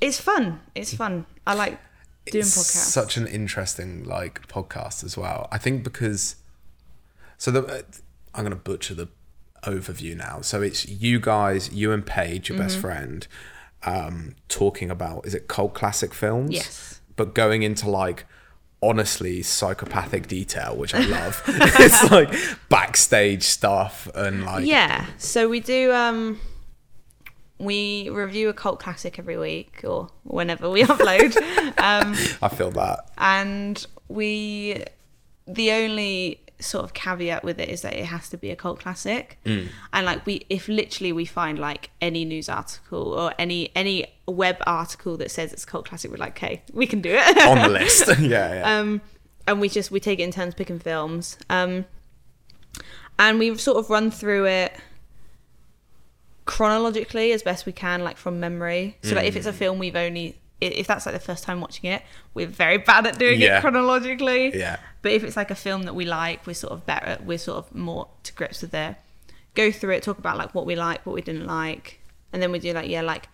it's fun it's fun i like doing it's podcasts such an interesting like podcast as well. I think because so the I'm gonna butcher the overview now. So it's you guys, you and Paige, your Mm-hmm. best friend, um, talking about is it cult classic films? Yes. But going into like honestly psychopathic detail, which I love. [LAUGHS] [LAUGHS] it's like backstage stuff and like yeah so we do um we review a cult classic every week or whenever we upload [LAUGHS] um I feel that. and we the only sort of caveat with it is that it has to be a cult classic Mm. and like we if literally we find like any news article or any any web article that says it's a cult classic we're like okay we can do it [LAUGHS] On the [LAUGHS] list. [LAUGHS] yeah, yeah. um and we just we take it in turns picking films um and we sort of run through it chronologically as best we can like from memory so like if it's a film we've only if that's like the first time watching it we're very bad at doing Yeah. it chronologically Yeah. but if it's like a film that we like we're sort of better we're sort of more to grips with it go through it talk about like what we like what we didn't like and then we do like yeah like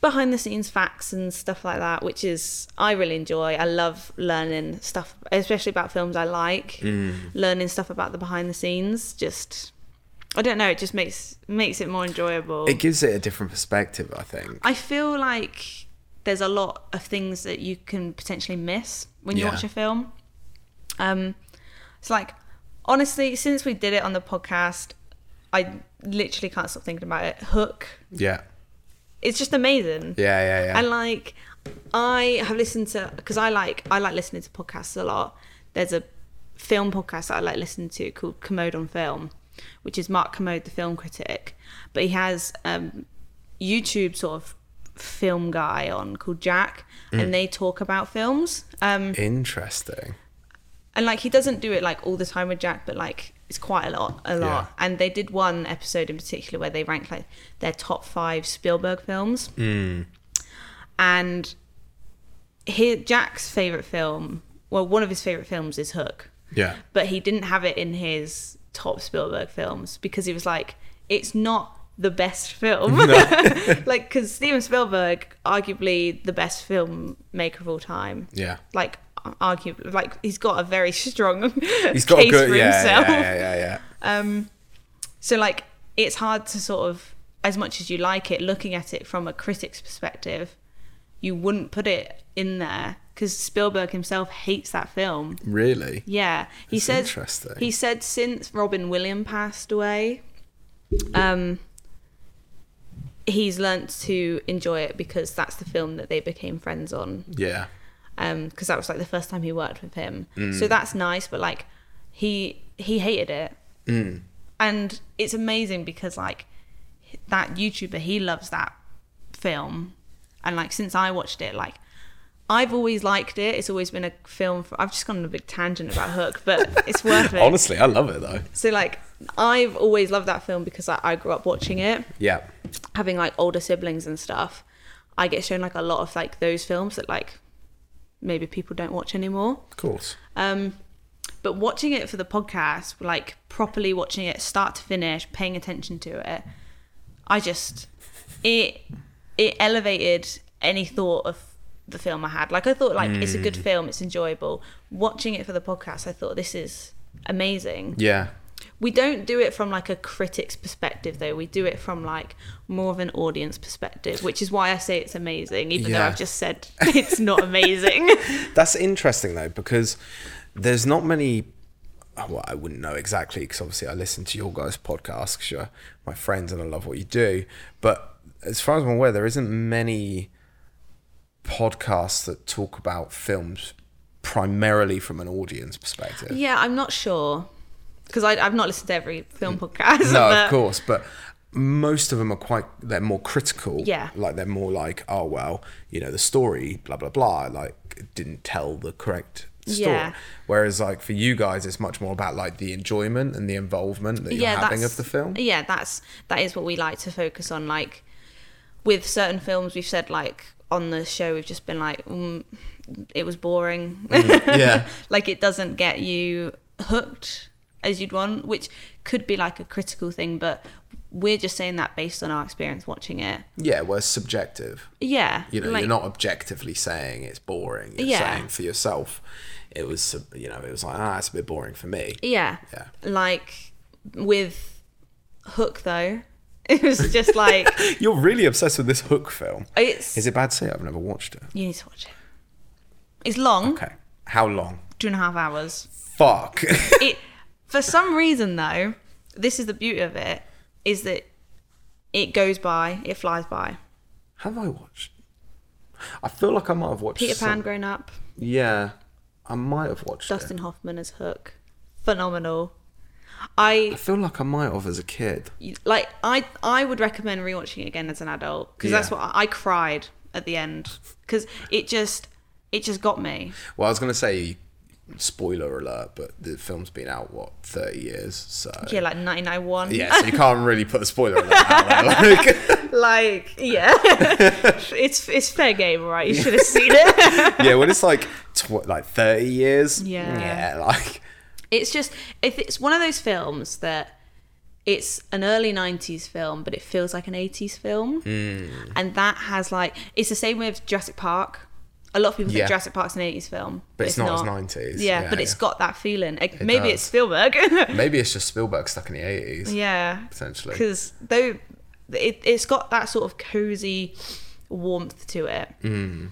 behind the scenes facts and stuff like that which is i really enjoy i love learning stuff especially about films i like Mm. learning stuff about the behind the scenes just i don't know it just makes makes it more enjoyable it gives it a different perspective, I think. i feel like there's a lot of things that you can potentially miss when you Yeah. watch a film um it's like honestly since we did it on the podcast i literally can't stop thinking about it hook Yeah. it's just amazing Yeah, yeah, yeah. and like I have listened to because I like I like listening to podcasts a lot. There's a film podcast that I like listening to called Kermode on Film, which is Mark Kermode, the film critic. But he has um, YouTube sort of film guy on called Jack, Mm. and they talk about films. Um, Interesting. and like he doesn't do it like all the time with Jack, but like it's quite a lot, a lot. Yeah. And they did one episode in particular where they ranked like their top five Spielberg films, Mm. and his, Jack's favorite film, well, one of his favorite films is Hook, Yeah. but he didn't have it in his top Spielberg films because he was like, it's not the best film. [LAUGHS] like, because Steven Spielberg, arguably the best filmmaker of all time, Yeah. like arguably, like he's got a very strong [LAUGHS] He's got case a good for yeah, himself. yeah, yeah, yeah, yeah. Um, so like it's hard to sort of, as much as you like it, looking at it from a critic's perspective, you wouldn't put it in there because Spielberg himself hates that film. Really? Yeah, he That's said. interesting. He said since Robin Williams passed away, um, he's learnt to enjoy it because that's the film that they became friends on Yeah. because that was like the first time he worked with him. Mm. So that's nice, but like he he hated it, Mm. and it's amazing because like that YouTuber he loves that film, and like since I watched it, like I've always liked it. It's always been a film. For, I've just gone on a big tangent about Hook, but [LAUGHS] it's worth it. Honestly, I love it though. So like I've always loved that film because I, I grew up watching it Yeah. Having like older siblings and stuff, I get shown like a lot of like those films that like maybe people don't watch anymore. Of course. Um, but watching it for the podcast, like properly watching it start to finish, paying attention to it, I just it it elevated any thought of the film I had. Like I thought like it's a good Mm. film, it's enjoyable. Watching it for the podcast, I thought this is amazing. Yeah. We don't do it from like a critic's perspective though. We do it from like more of an audience perspective, which is why I say it's amazing, even though I've just said [LAUGHS] it's not amazing. [LAUGHS] That's interesting though because there's not many. oh, Well, I wouldn't know exactly because obviously I listen to your guys' podcast because you're my friends and I love what you do. But as far as I'm aware, there isn't many podcasts that talk about films primarily from an audience perspective. yeah, I'm not sure because I've not listened to every film podcast. Mm. No, but- of course, but most of them are quite they're more critical. Yeah. Like they're more like, oh well, you know, the story, blah blah blah, like didn't tell the correct story. Yeah. Whereas like for you guys it's much more about like the enjoyment and the involvement that you're having of the film. Yeah, that's that is what we like to focus on. Like with certain films, we've said like on the show, we've just been like, mm, it was boring. yeah. [LAUGHS] like it doesn't get you hooked as you'd want, which could be like a critical thing, but we're just saying that based on our experience watching it. Yeah, well it's subjective. Yeah, You know, like- you're not objectively saying it's boring. You're Yeah. saying for yourself it was you know, it was like, ah, it's a bit boring for me. Yeah. Yeah. Like with Hook though, [LAUGHS] it was just like [LAUGHS] You're really obsessed with this hook film. it's. Is it bad to say I've never watched it? You need to watch it. It's long, Okay. How long? two and a half hours. Fuck. it for some reason though this is the beauty of it is that it goes by it flies by Have I watched? I feel like I might have watched. peter pan some- grown up Yeah, I might have watched dustin it. hoffman as hook phenomenal i I feel like I might have as a kid. like i i would recommend rewatching it again as an adult because that's what I, I cried at the end because it just it just got me Well, I was gonna say, spoiler alert, but the film's been out what thirty years, so yeah like 991 yeah, so you can't really put a spoiler alert out there. [LAUGHS] Like, like yeah. [LAUGHS] It's it's fair game right? You should have seen it. [LAUGHS] Yeah, when it's like tw- like thirty years, Yeah. yeah, like. It's just if it's one of those films that it's an early 90s film but it feels like an 80s film. Hmm. and that has like it's the same with Jurassic Park a lot of people Yeah. think Jurassic Park's an 80s film But it's not as 90s. yeah, Yeah, but it's got that feeling Like, maybe it's. Spielberg [LAUGHS] maybe it's just Spielberg stuck in the eighties. yeah Potentially. because though it, it's got that sort of cozy warmth to it Hmm.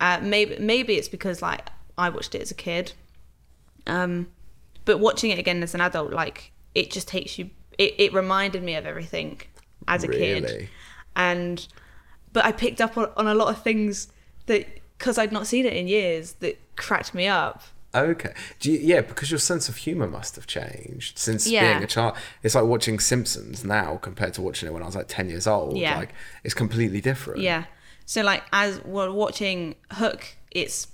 uh, maybe maybe it's because like I watched it as a kid um but watching it again as an adult like it just takes you it, it reminded me of everything as a kid and but I picked up on, on a lot of things that because I'd not seen it in years that cracked me up Okay. Do you, yeah, because your sense of humor must have changed since Yeah. being a child. It's like watching Simpsons now compared to watching it when I was like 10 years old. Yeah. Like, it's completely different. Yeah. So like as we're watching Hook, it's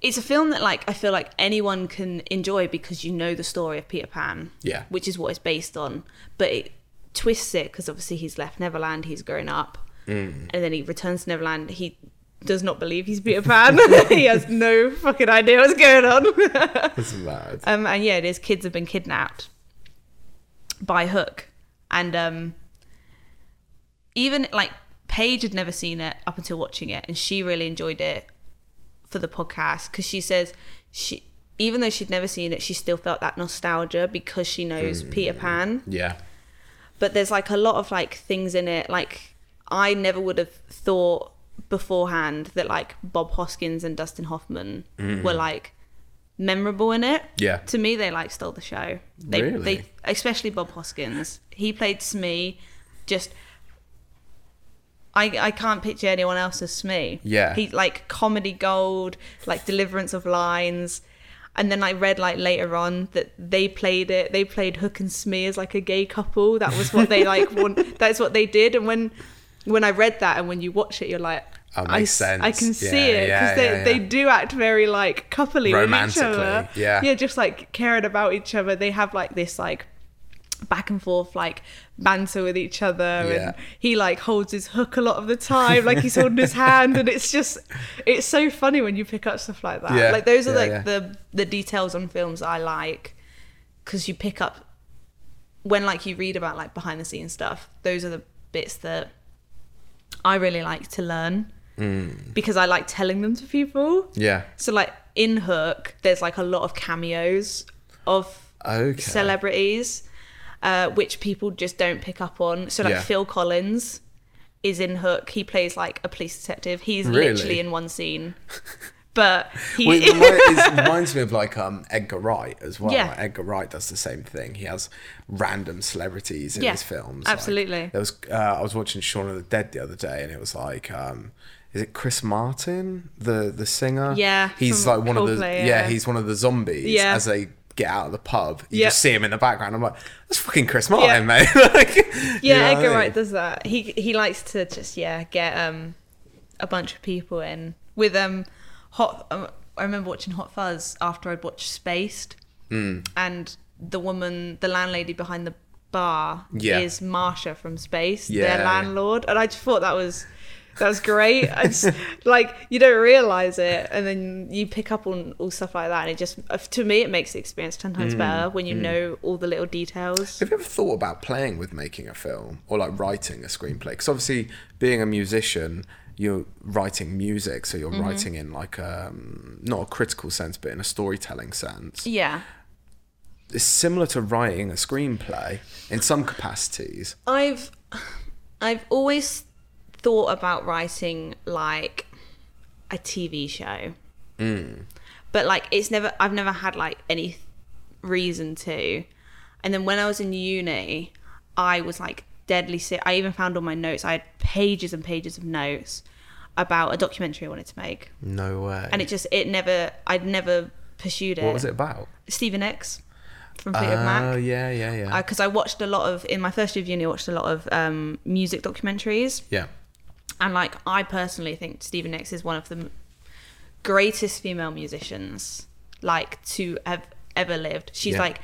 it's a film that like I feel like anyone can enjoy because you know the story of Peter Pan. Yeah. Which is what it's based on, but it twists it because obviously he's left Neverland, he's grown up, Mm. and then he returns to Neverland. He does not believe he's Peter Pan. [LAUGHS] he has no fucking idea what's going on. [LAUGHS] It's mad. Um, and yeah, his kids have been kidnapped by Hook, and um, even like Paige had never seen it up until watching it, and she really enjoyed it for the podcast because she says she, even though she'd never seen it, she still felt that nostalgia because she knows Peter Pan. yeah. But there's like a lot of like things in it, like I never would have thought beforehand that like Bob Hoskins and Dustin Hoffman were like memorable in it. Yeah. To me, they like stole the show. They, Really? they especially Bob Hoskins. He played Smee. Just, I I can't picture anyone else as Smee. Yeah. He like comedy gold, like deliverance of lines. And then I read like later on that they played it. They played Hook and Smee as like a gay couple. That was what they like. [LAUGHS] want, that's what they did. And when when I read that and when you watch it, you're like, Oh, I, makes s- I can sense. see Yeah, it yeah, because they, yeah, they yeah. do act very like coupley with each Romantically, other. yeah. yeah, just like caring about each other. They have like this like back and forth like banter with each other, Yeah. and he like holds his hook a lot of the time, like he's holding his hand, and it's just it's so funny when you pick up stuff like that. Yeah, Like those are yeah, like yeah. the the details on films I like because you pick up when like you read about like behind the scenes stuff. Those are the bits that I really like to learn because I like telling them to people. Yeah. So like in Hook, there's like a lot of cameos of Okay. celebrities, uh, which people just don't pick up on. So like Yeah. Phil Collins is in Hook. He plays like a police detective. He's Really? literally in one scene, but [LAUGHS] he. Well, [LAUGHS] it, reminds me of like um, Edgar Wright as well. Yeah. Like, Edgar Wright does the same thing. He has random celebrities in Yeah, his films. Like, absolutely. there was uh, I was watching Shaun of the Dead the other day, and it was like, um, is it Chris Martin, the the singer? Yeah, he's like one of the yeah. yeah. he's one of the zombies. Yeah. as they get out of the pub, you Yep. just see him in the background. I'm like, that's fucking Chris Martin, Yeah. mate. [LAUGHS] like, you know yeah, I Edgar mean? Wright does that. He he likes to just yeah get um a bunch of people in with um hot. Um, I remember watching Hot Fuzz after I'd watched Spaced, Hmm. and the woman, the landlady behind the bar, Yeah. is Marsha from Spaced, Yeah. their landlord, and I just thought that was. That was great. I just, [LAUGHS] like you don't realize it, and then you pick up on all stuff like that, and it just uh, to me it makes the experience ten times better when you know all the little details. Have you ever thought about playing with making a film or like writing a screenplay? Because obviously, being a musician, you're writing music, so you're writing in like um, not a critical sense, but in a storytelling sense. Yeah, It's similar to writing a screenplay in some capacities. I've [SIGHS] I've always thought about writing like a TV show. But like it's never I've never had like any reason to. And then when I was in uni, I was like deadly sick. I even found all my notes. I had pages and pages of notes about a documentary I wanted to make. No way. And it just it never I'd never pursued it. what was it about? Stevie Nicks from Fleetwood Mac Oh yeah, yeah, yeah. because I watched a lot of in my first year of uni. I watched a lot of um, music documentaries, yeah. And like I personally think Stevie Nicks is one of the greatest female musicians like to have ever lived. She's Yeah. like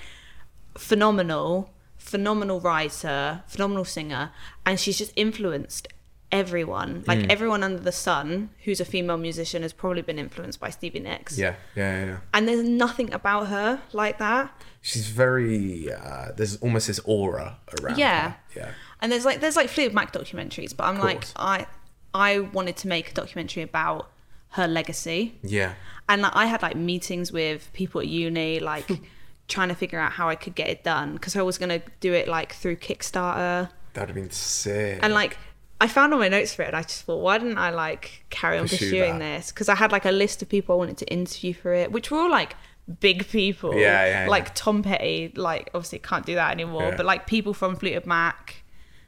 phenomenal, phenomenal writer, phenomenal singer, and she's just influenced everyone. Like Mm. everyone under the sun who's a female musician has probably been influenced by Stevie Nicks. Yeah, yeah, yeah, yeah. And there's nothing about her like that. She's very. Uh, there's almost this aura around. Yeah. her. Yeah. And there's like there's like Fleetwood Mac documentaries, but I'm like. I I wanted to make a documentary about her legacy, Yeah. and I had like meetings with people at uni, like [LAUGHS] trying to figure out how I could get it done because I was gonna do it like through Kickstarter, That'd have been sick. and like I found all my notes for it, and I just thought, why didn't I like carry on Pursue pursuing that. this? Because I had like a list of people I wanted to interview for it, which were all like big people, Yeah, yeah, like yeah. Tom Petty, like obviously can't do that anymore, Yeah. but like people from Fleetwood Mac,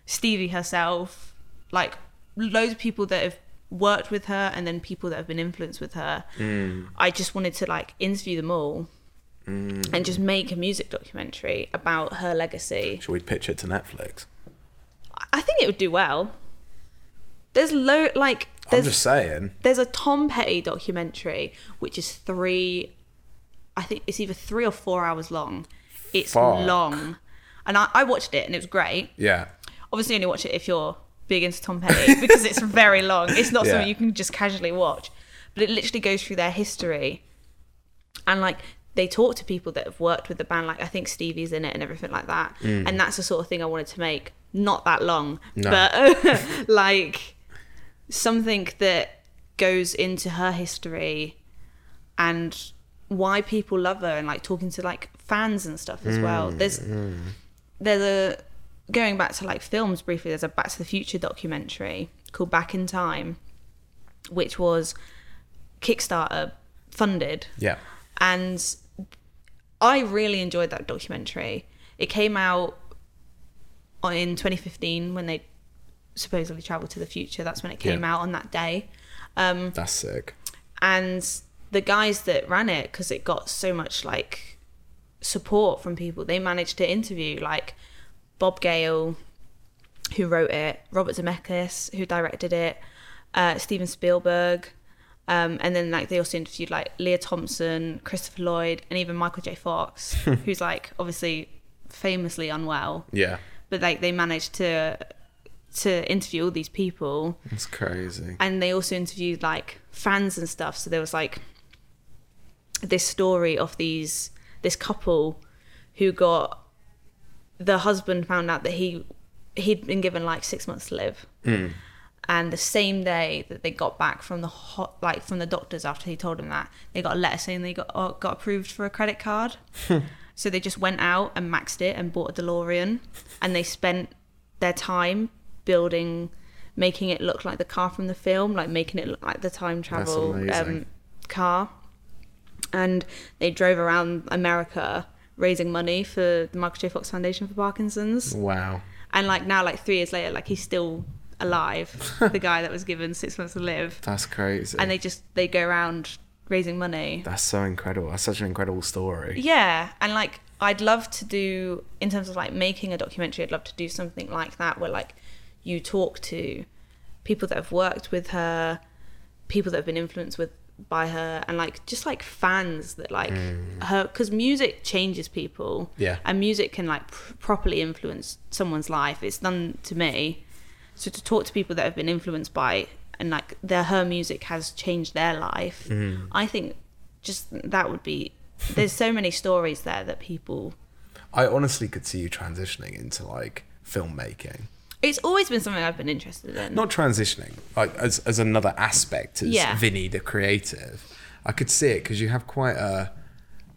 Stevie herself, like loads of people that have worked with her and then people that have been influenced with her. Mm. I just wanted to like interview them all and just make a music documentary about her legacy. Should we pitch it to Netflix? I think it would do well. There's low like I'm there's just saying. there's a Tom Petty documentary which is three I think it's either three or four hours long. It's Fuck. long. And I, I watched it and it was great. Yeah. Obviously only watch it if you're big into Tom Petty [LAUGHS] because it's very long. It's not Yeah. something you can just casually watch. But it literally goes through their history. And like they talk to people that have worked with the band, like I think Stevie's in it and everything like that. Mm. And that's the sort of thing I wanted to make. Not that long, No. but uh, [LAUGHS] like something that goes into her history and why people love her and like talking to like fans and stuff as well. Mm. There's mm. there's a going back to like films briefly. There's a Back to the Future documentary called Back in Time, which was Kickstarter funded, Yeah. and I really enjoyed that documentary. It came out in 2015 when they supposedly traveled to the future. That's when it came Yeah. out on that day. Um, That's sick. and the guys that ran it because it got so much like support from people they managed to interview like bob gale who wrote it robert zemeckis who directed it uh, steven spielberg um, and then like they also interviewed like lea thompson christopher lloyd and even michael j fox [LAUGHS] who's like obviously famously unwell Yeah. but like they managed to to interview all these people That's crazy. and they also interviewed like fans and stuff so there was like this story of these this couple who got the husband found out that he he'd been given like six months to live. And the same day that they got back from the hot, like from the doctors after he told them that, they got a letter saying they got uh, got approved for a credit card. [LAUGHS] so they just went out and maxed it and bought a DeLorean, and they spent their time building, making it look like the car from the film, like making it look like the time travel um, car. And they drove around America raising money for the Michael J. Fox Foundation for Parkinson's Wow. and like now like three years later like he's still alive [LAUGHS] the guy that was given six months to live That's crazy. and they just they go around raising money That's so incredible. That's such an incredible story. yeah and like i'd love to do in terms of like making a documentary i'd love to do something like that where like you talk to people that have worked with her people that have been influenced with by her and like just like fans that like mm. her because music changes people. Yeah. and music can like pr- properly influence someone's life. It's done to me. So to talk to people that have been influenced by and like their her music has changed their life mm-hmm. i think just that would be there's so many stories there that people I honestly could see you transitioning into like filmmaking. It's always been something i've been interested in Not transitioning, like as as another aspect as Yeah. Vinny the creative. I could see it because you have quite a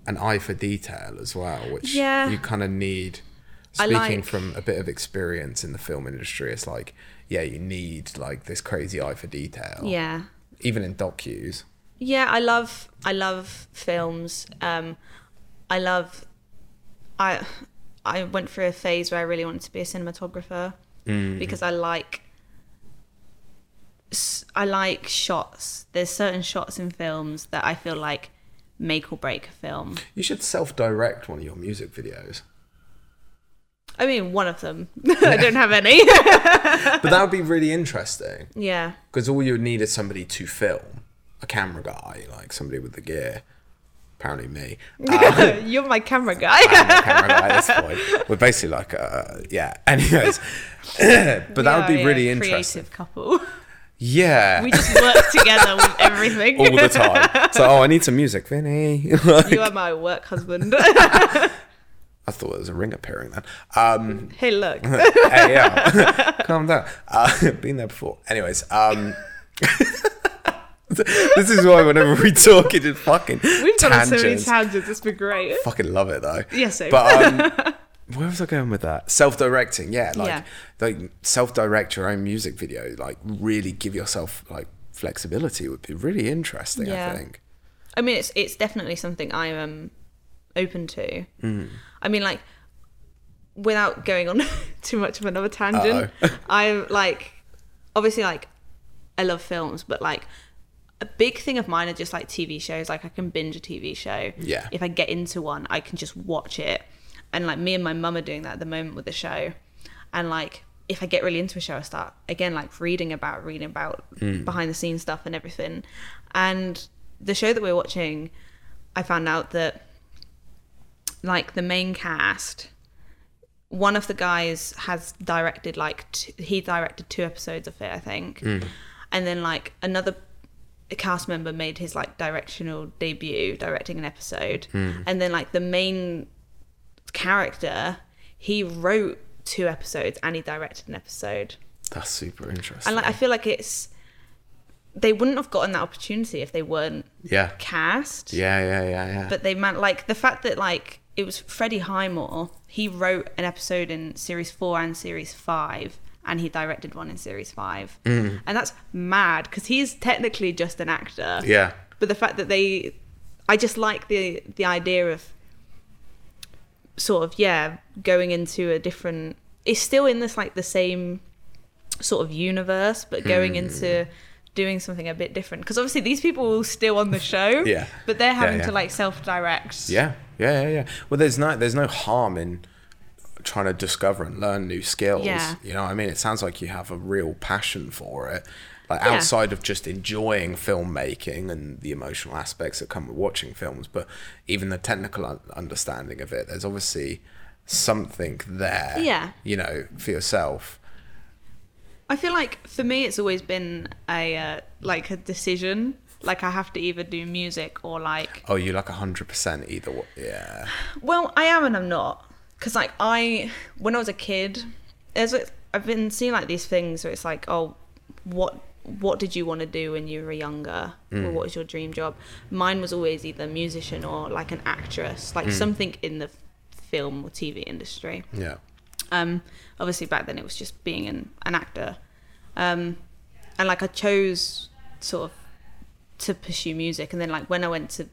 an eye for detail as well, which Yeah. you kind of need. Speaking like- from a bit of experience in the film industry, it's like, yeah, you need like this crazy eye for detail. yeah Even in docus. yeah i love i love films um i love i i went through a phase where i really wanted to be a cinematographer Mm. because i like s- i like shots. There's certain shots in films that i feel like make or break a film. You should self-direct one of your music videos. i mean one of them. [LAUGHS] I don't have any. [LAUGHS] But that would be really interesting. yeah. Because all you would need is somebody to film, a camera guy, like somebody with the gear. Apparently, me. Uh, [LAUGHS] you're my camera guy camera guy at this point. [LAUGHS] We're basically like, uh, yeah. [LAUGHS] Anyways, but that would be really interesting. creative couple Yeah, we just work together with everything all the time. So, oh, I need some music, Vinny. you are my work husband I thought there was a ring appearing then. Um, hey look hey, yeah, calm down. Uh, been there before. Anyways, um, this is why whenever we talk, it is fucking We've done so many tangents. It's been great. fucking love it though. Yeah, same. But um, [LAUGHS] where was I going with that? Self-directing, yeah, like Yeah. like self-direct your own music video, like really give yourself like flexibility would be really interesting. Yeah. I think. I mean, it's it's definitely something I am open to. Mm. I mean, like, without going on [LAUGHS] too much of another tangent, [LAUGHS] I'm like, obviously, like, I love films, but like, a big thing of mine are just like TV shows. Like, I can binge a TV show. Yeah. If I get into one, I can just watch it. And like, me and my mum are doing that at the moment with the show. And like, if I get really into a show, I start again like reading about reading about hmm. behind the scenes stuff and everything. And the show that we're watching, I found out that like the main cast one of the guys has directed like t- he directed two episodes of it i think hmm. and then like another cast member made his like directional debut directing an episode hmm. and then like the main character he wrote two episodes and he directed an episode That's super interesting. and like i feel like it's they wouldn't have gotten that opportunity if they weren't yeah, cast yeah, yeah, yeah, yeah. but they meant like the fact that like it was Freddie Highmore. He wrote an episode in series four and series five, and he directed one in series five, Mm. and that's mad because he's technically just an actor. yeah, But the fact that they, I just like the the idea of sort of yeah going into a different. It's still in this like the same sort of universe, but going Hmm. into doing something a bit different because obviously these people are still on the show Yeah. but they're having yeah. to like self-direct yeah, yeah, yeah, yeah. Well, there's no there's no harm in trying to discover and learn new skills. Yeah. You know, what I mean, it sounds like you have a real passion for it. Like Yeah. outside of just enjoying filmmaking and the emotional aspects that come with watching films, but even the technical un- understanding of it, there's obviously something there. Yeah. You know, for yourself. I feel like for me, it's always been a uh, like a decision. Like I have to either do music or like. Oh, you like hundred percent either. Yeah. [SIGHS] Well, I am and I'm not, because like I, when I was a kid, there's I've been seeing like these things where it's like, oh, what what did you want to do when you were younger Mm. or what was your dream job mine was always either musician or like an actress Mm. like something in the film or tv industry Yeah. um obviously back then it was just being an, an actor um and like i chose sort of to pursue music and then like when i went to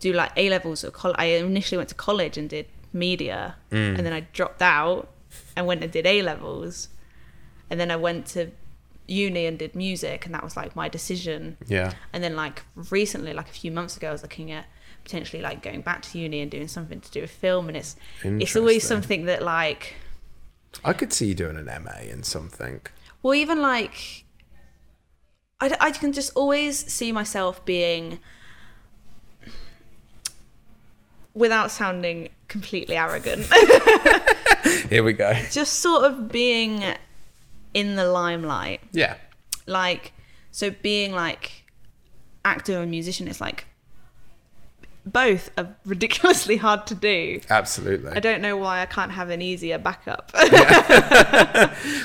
do like a levels or college i initially went to college and did media Mm. and then i dropped out and went and did a levels and then i went to uni and did music and that was like my decision Yeah. and then like recently like a few months ago i was looking at potentially like going back to uni and doing something to do with film and it's it's always something that like I could see you doing an MA in something. well even like I, I can just always see myself being without sounding completely arrogant [LAUGHS] Here we go. just sort of being in the limelight Yeah. like so being like actor and musician is like both are ridiculously hard to do Absolutely. i don't know why i can't have an easier backup [LAUGHS]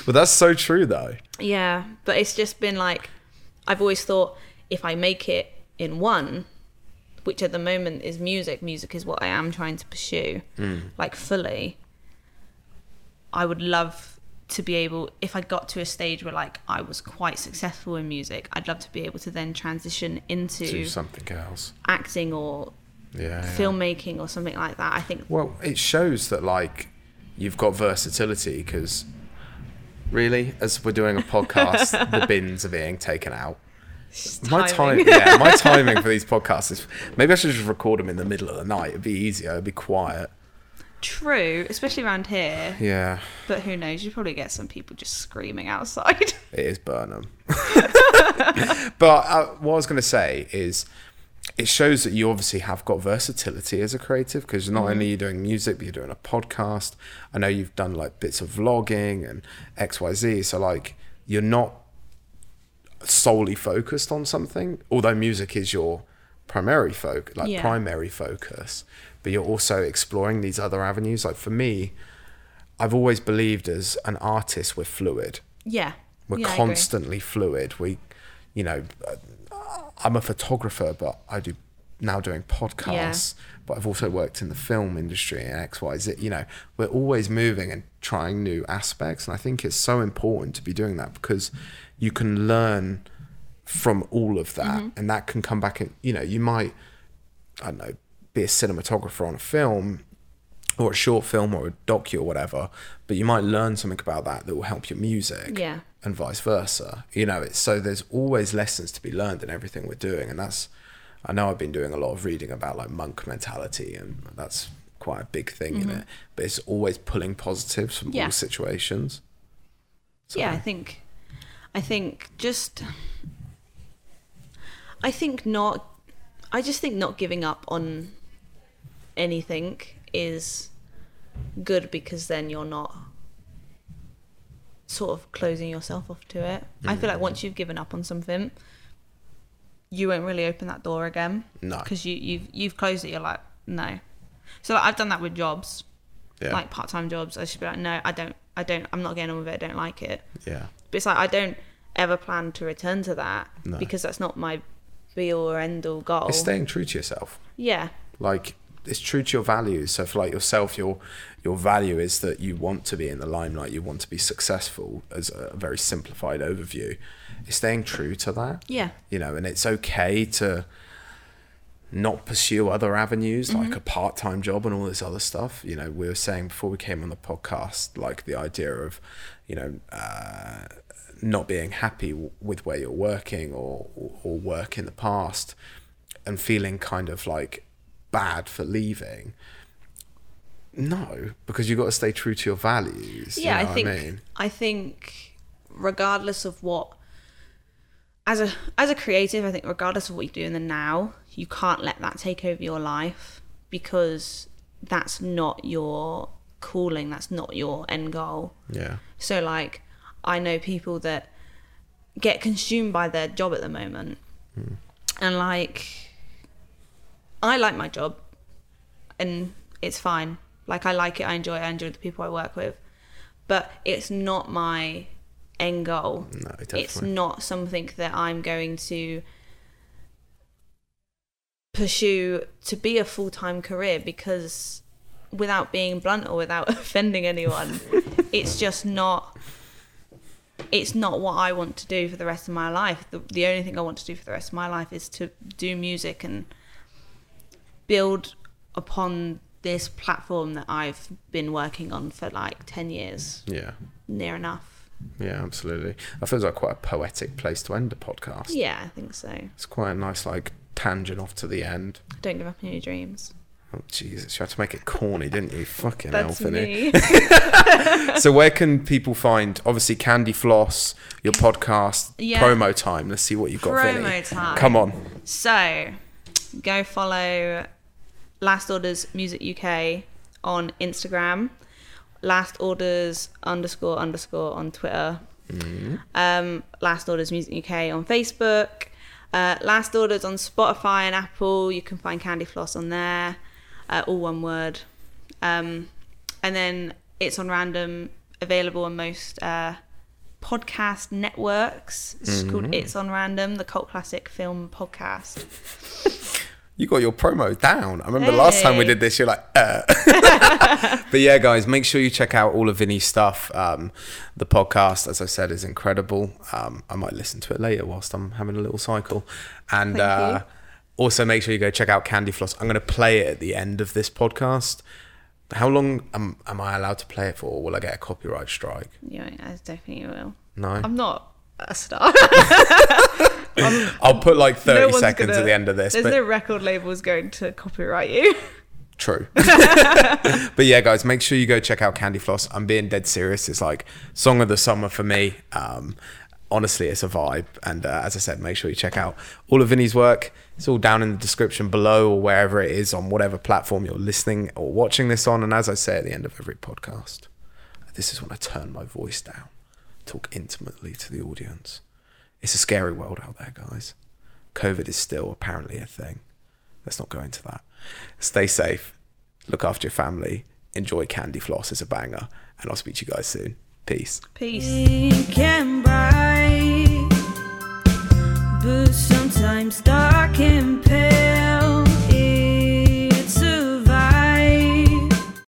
Well, that's so true, though. yeah but it's just been like i've always thought if i make it in one which at the moment is music music is what i am trying to pursue hmm. like fully i would love to be able if i got to a stage where like i was quite successful in music i'd love to be able to then transition into Do something else. acting or Yeah. yeah. filmmaking or something like that i think Well, it shows that like you've got versatility because really, as we're doing a podcast, [LAUGHS] the bins are being taken out. My time, timing. yeah, my timing for these podcasts is maybe I should just record them in the middle of the night. It'd be easier. It'd be quiet. true especially around here Yeah, but who knows you probably get some people just screaming outside [LAUGHS] it is Burnham. [LAUGHS] but uh, what I was going to say is, it shows that you obviously have got versatility as a creative because not only are you doing music, but you're doing a podcast. I know you've done like bits of vlogging and X, Y, Z. So like, you're not solely focused on something, although music is your primary focus, like Yeah. primary focus. But you're also exploring these other avenues. Like for me, I've always believed as an artist, we're fluid yeah we're Yeah, constantly fluid we you know uh, i'm a photographer but i do now doing podcasts yeah. but i've also worked in the film industry and xyz you know we're always moving and trying new aspects and i think it's so important to be doing that because you can learn from all of that Mm-hmm. and that can come back and you know you might i don't know be a cinematographer on a film or a short film or a docu or whatever, but you might learn something about that that will help your music. Yeah. And vice versa. You know, it's so there's always lessons to be learned in everything we're doing. And that's I know I've been doing a lot of reading about like monk mentality and that's quite a big thing in it. But it's always pulling positives from Mm-hmm. Yeah. all situations. So- yeah i think i think just i think not i just think not giving up on anything is good because then you're not sort of closing yourself off to it. I feel like mm. once you've given up on something you won't really open that door again. No. because you, you've you've closed it you're like no. So like, i've done that with jobs. Yeah. like part-time jobs. I should be like no i don't i don't i'm not getting on with it i don't like it. Yeah. but it's like I don't ever plan to return to that No. because that's not my be all or end all goal. It's staying true to yourself. yeah, like it's true to your values. So for like yourself your your value is that you want to be in the limelight. You want to be successful as a very simplified overview. It's staying true to that. Yeah, you know and it's okay to not pursue other avenues like a part-time job and all this other stuff. You know we were saying before we came on the podcast like the idea of you know uh, not being happy w- with where you're working or, or or work in the past and feeling kind of like bad for leaving no because you've got to stay true to your values you yeah. know I think mean? I think regardless of what as a as a creative, I think regardless of what you do in the now, you can't let that take over your life because that's not your calling. That's not your end goal. yeah So like I know people that get consumed by their job at the moment. Hmm. And like I like my job and it's fine. Like I like it, I enjoy it, I enjoy the people I work with. But it's not my end goal. No, It's not something that I'm going to pursue to be a full time career because without being blunt or without [LAUGHS] offending anyone, [LAUGHS] it's just not it's not what I want to do for the rest of my life. The, the only thing I want to do for the rest of my life is to do music and build upon this platform that I've been working on for like 10 years, yeah. near enough. Yeah, absolutely. That feels like quite a poetic place to end a podcast. Yeah, I think so. It's quite a nice, like, tangent off to the end. Don't give up on your dreams. Oh, Jesus. You had to make it corny, didn't you? Fucking That's. [LAUGHS] [LAUGHS] So, where can people find, obviously, Candy Floss, your podcast, Yeah. promo time? Let's see what you've got, Vinny. Promo time. Come on. So, go follow Last Orders Music UK on Instagram. Last Orders underscore underscore on Twitter. Um, Last Orders Music UK on Facebook. Uh, Last Orders on Spotify and Apple. You can find Candy Floss on there. Uh, all one word. Um, and then it's on random, available on most uh, podcast networks. It's called It's on Random, the cult classic film podcast. You got your promo down. I remember last time we did this, you're like, uh. [LAUGHS] but yeah, guys, make sure you check out all of Vinny's stuff. Um, the podcast, as I said, is incredible. Um, I might listen to it later whilst I'm having a little cycle. And uh. Also make sure you go check out Candy Floss. I'm going to play it at the end of this podcast. How long am, am I allowed to play it for? Or will I get a copyright strike? Yeah, I definitely will. No. I'm not a star. [LAUGHS] I'll put like 30 No seconds gonna- at the end of this. There's no record labels going to copyright you. [LAUGHS] True. [LAUGHS] but yeah, guys, make sure you go check out Candy Floss. I'm being dead serious. It's like song of the summer for me. Um, honestly, it's a vibe. And uh, as I said, make sure you check out all of Vinny's work. It's all down in the description below or wherever it is on whatever platform you're listening or watching this on. And as I say at the end of every podcast, this is when I turn my voice down, talk intimately to the audience. It's a scary world out there, guys. COVID is still apparently a thing. Let's not go into that. Stay safe, look after your family, enjoy Candy Floss as a banger, and I'll speak to you guys soon. Peace. Peace. Sometimes dark and pale.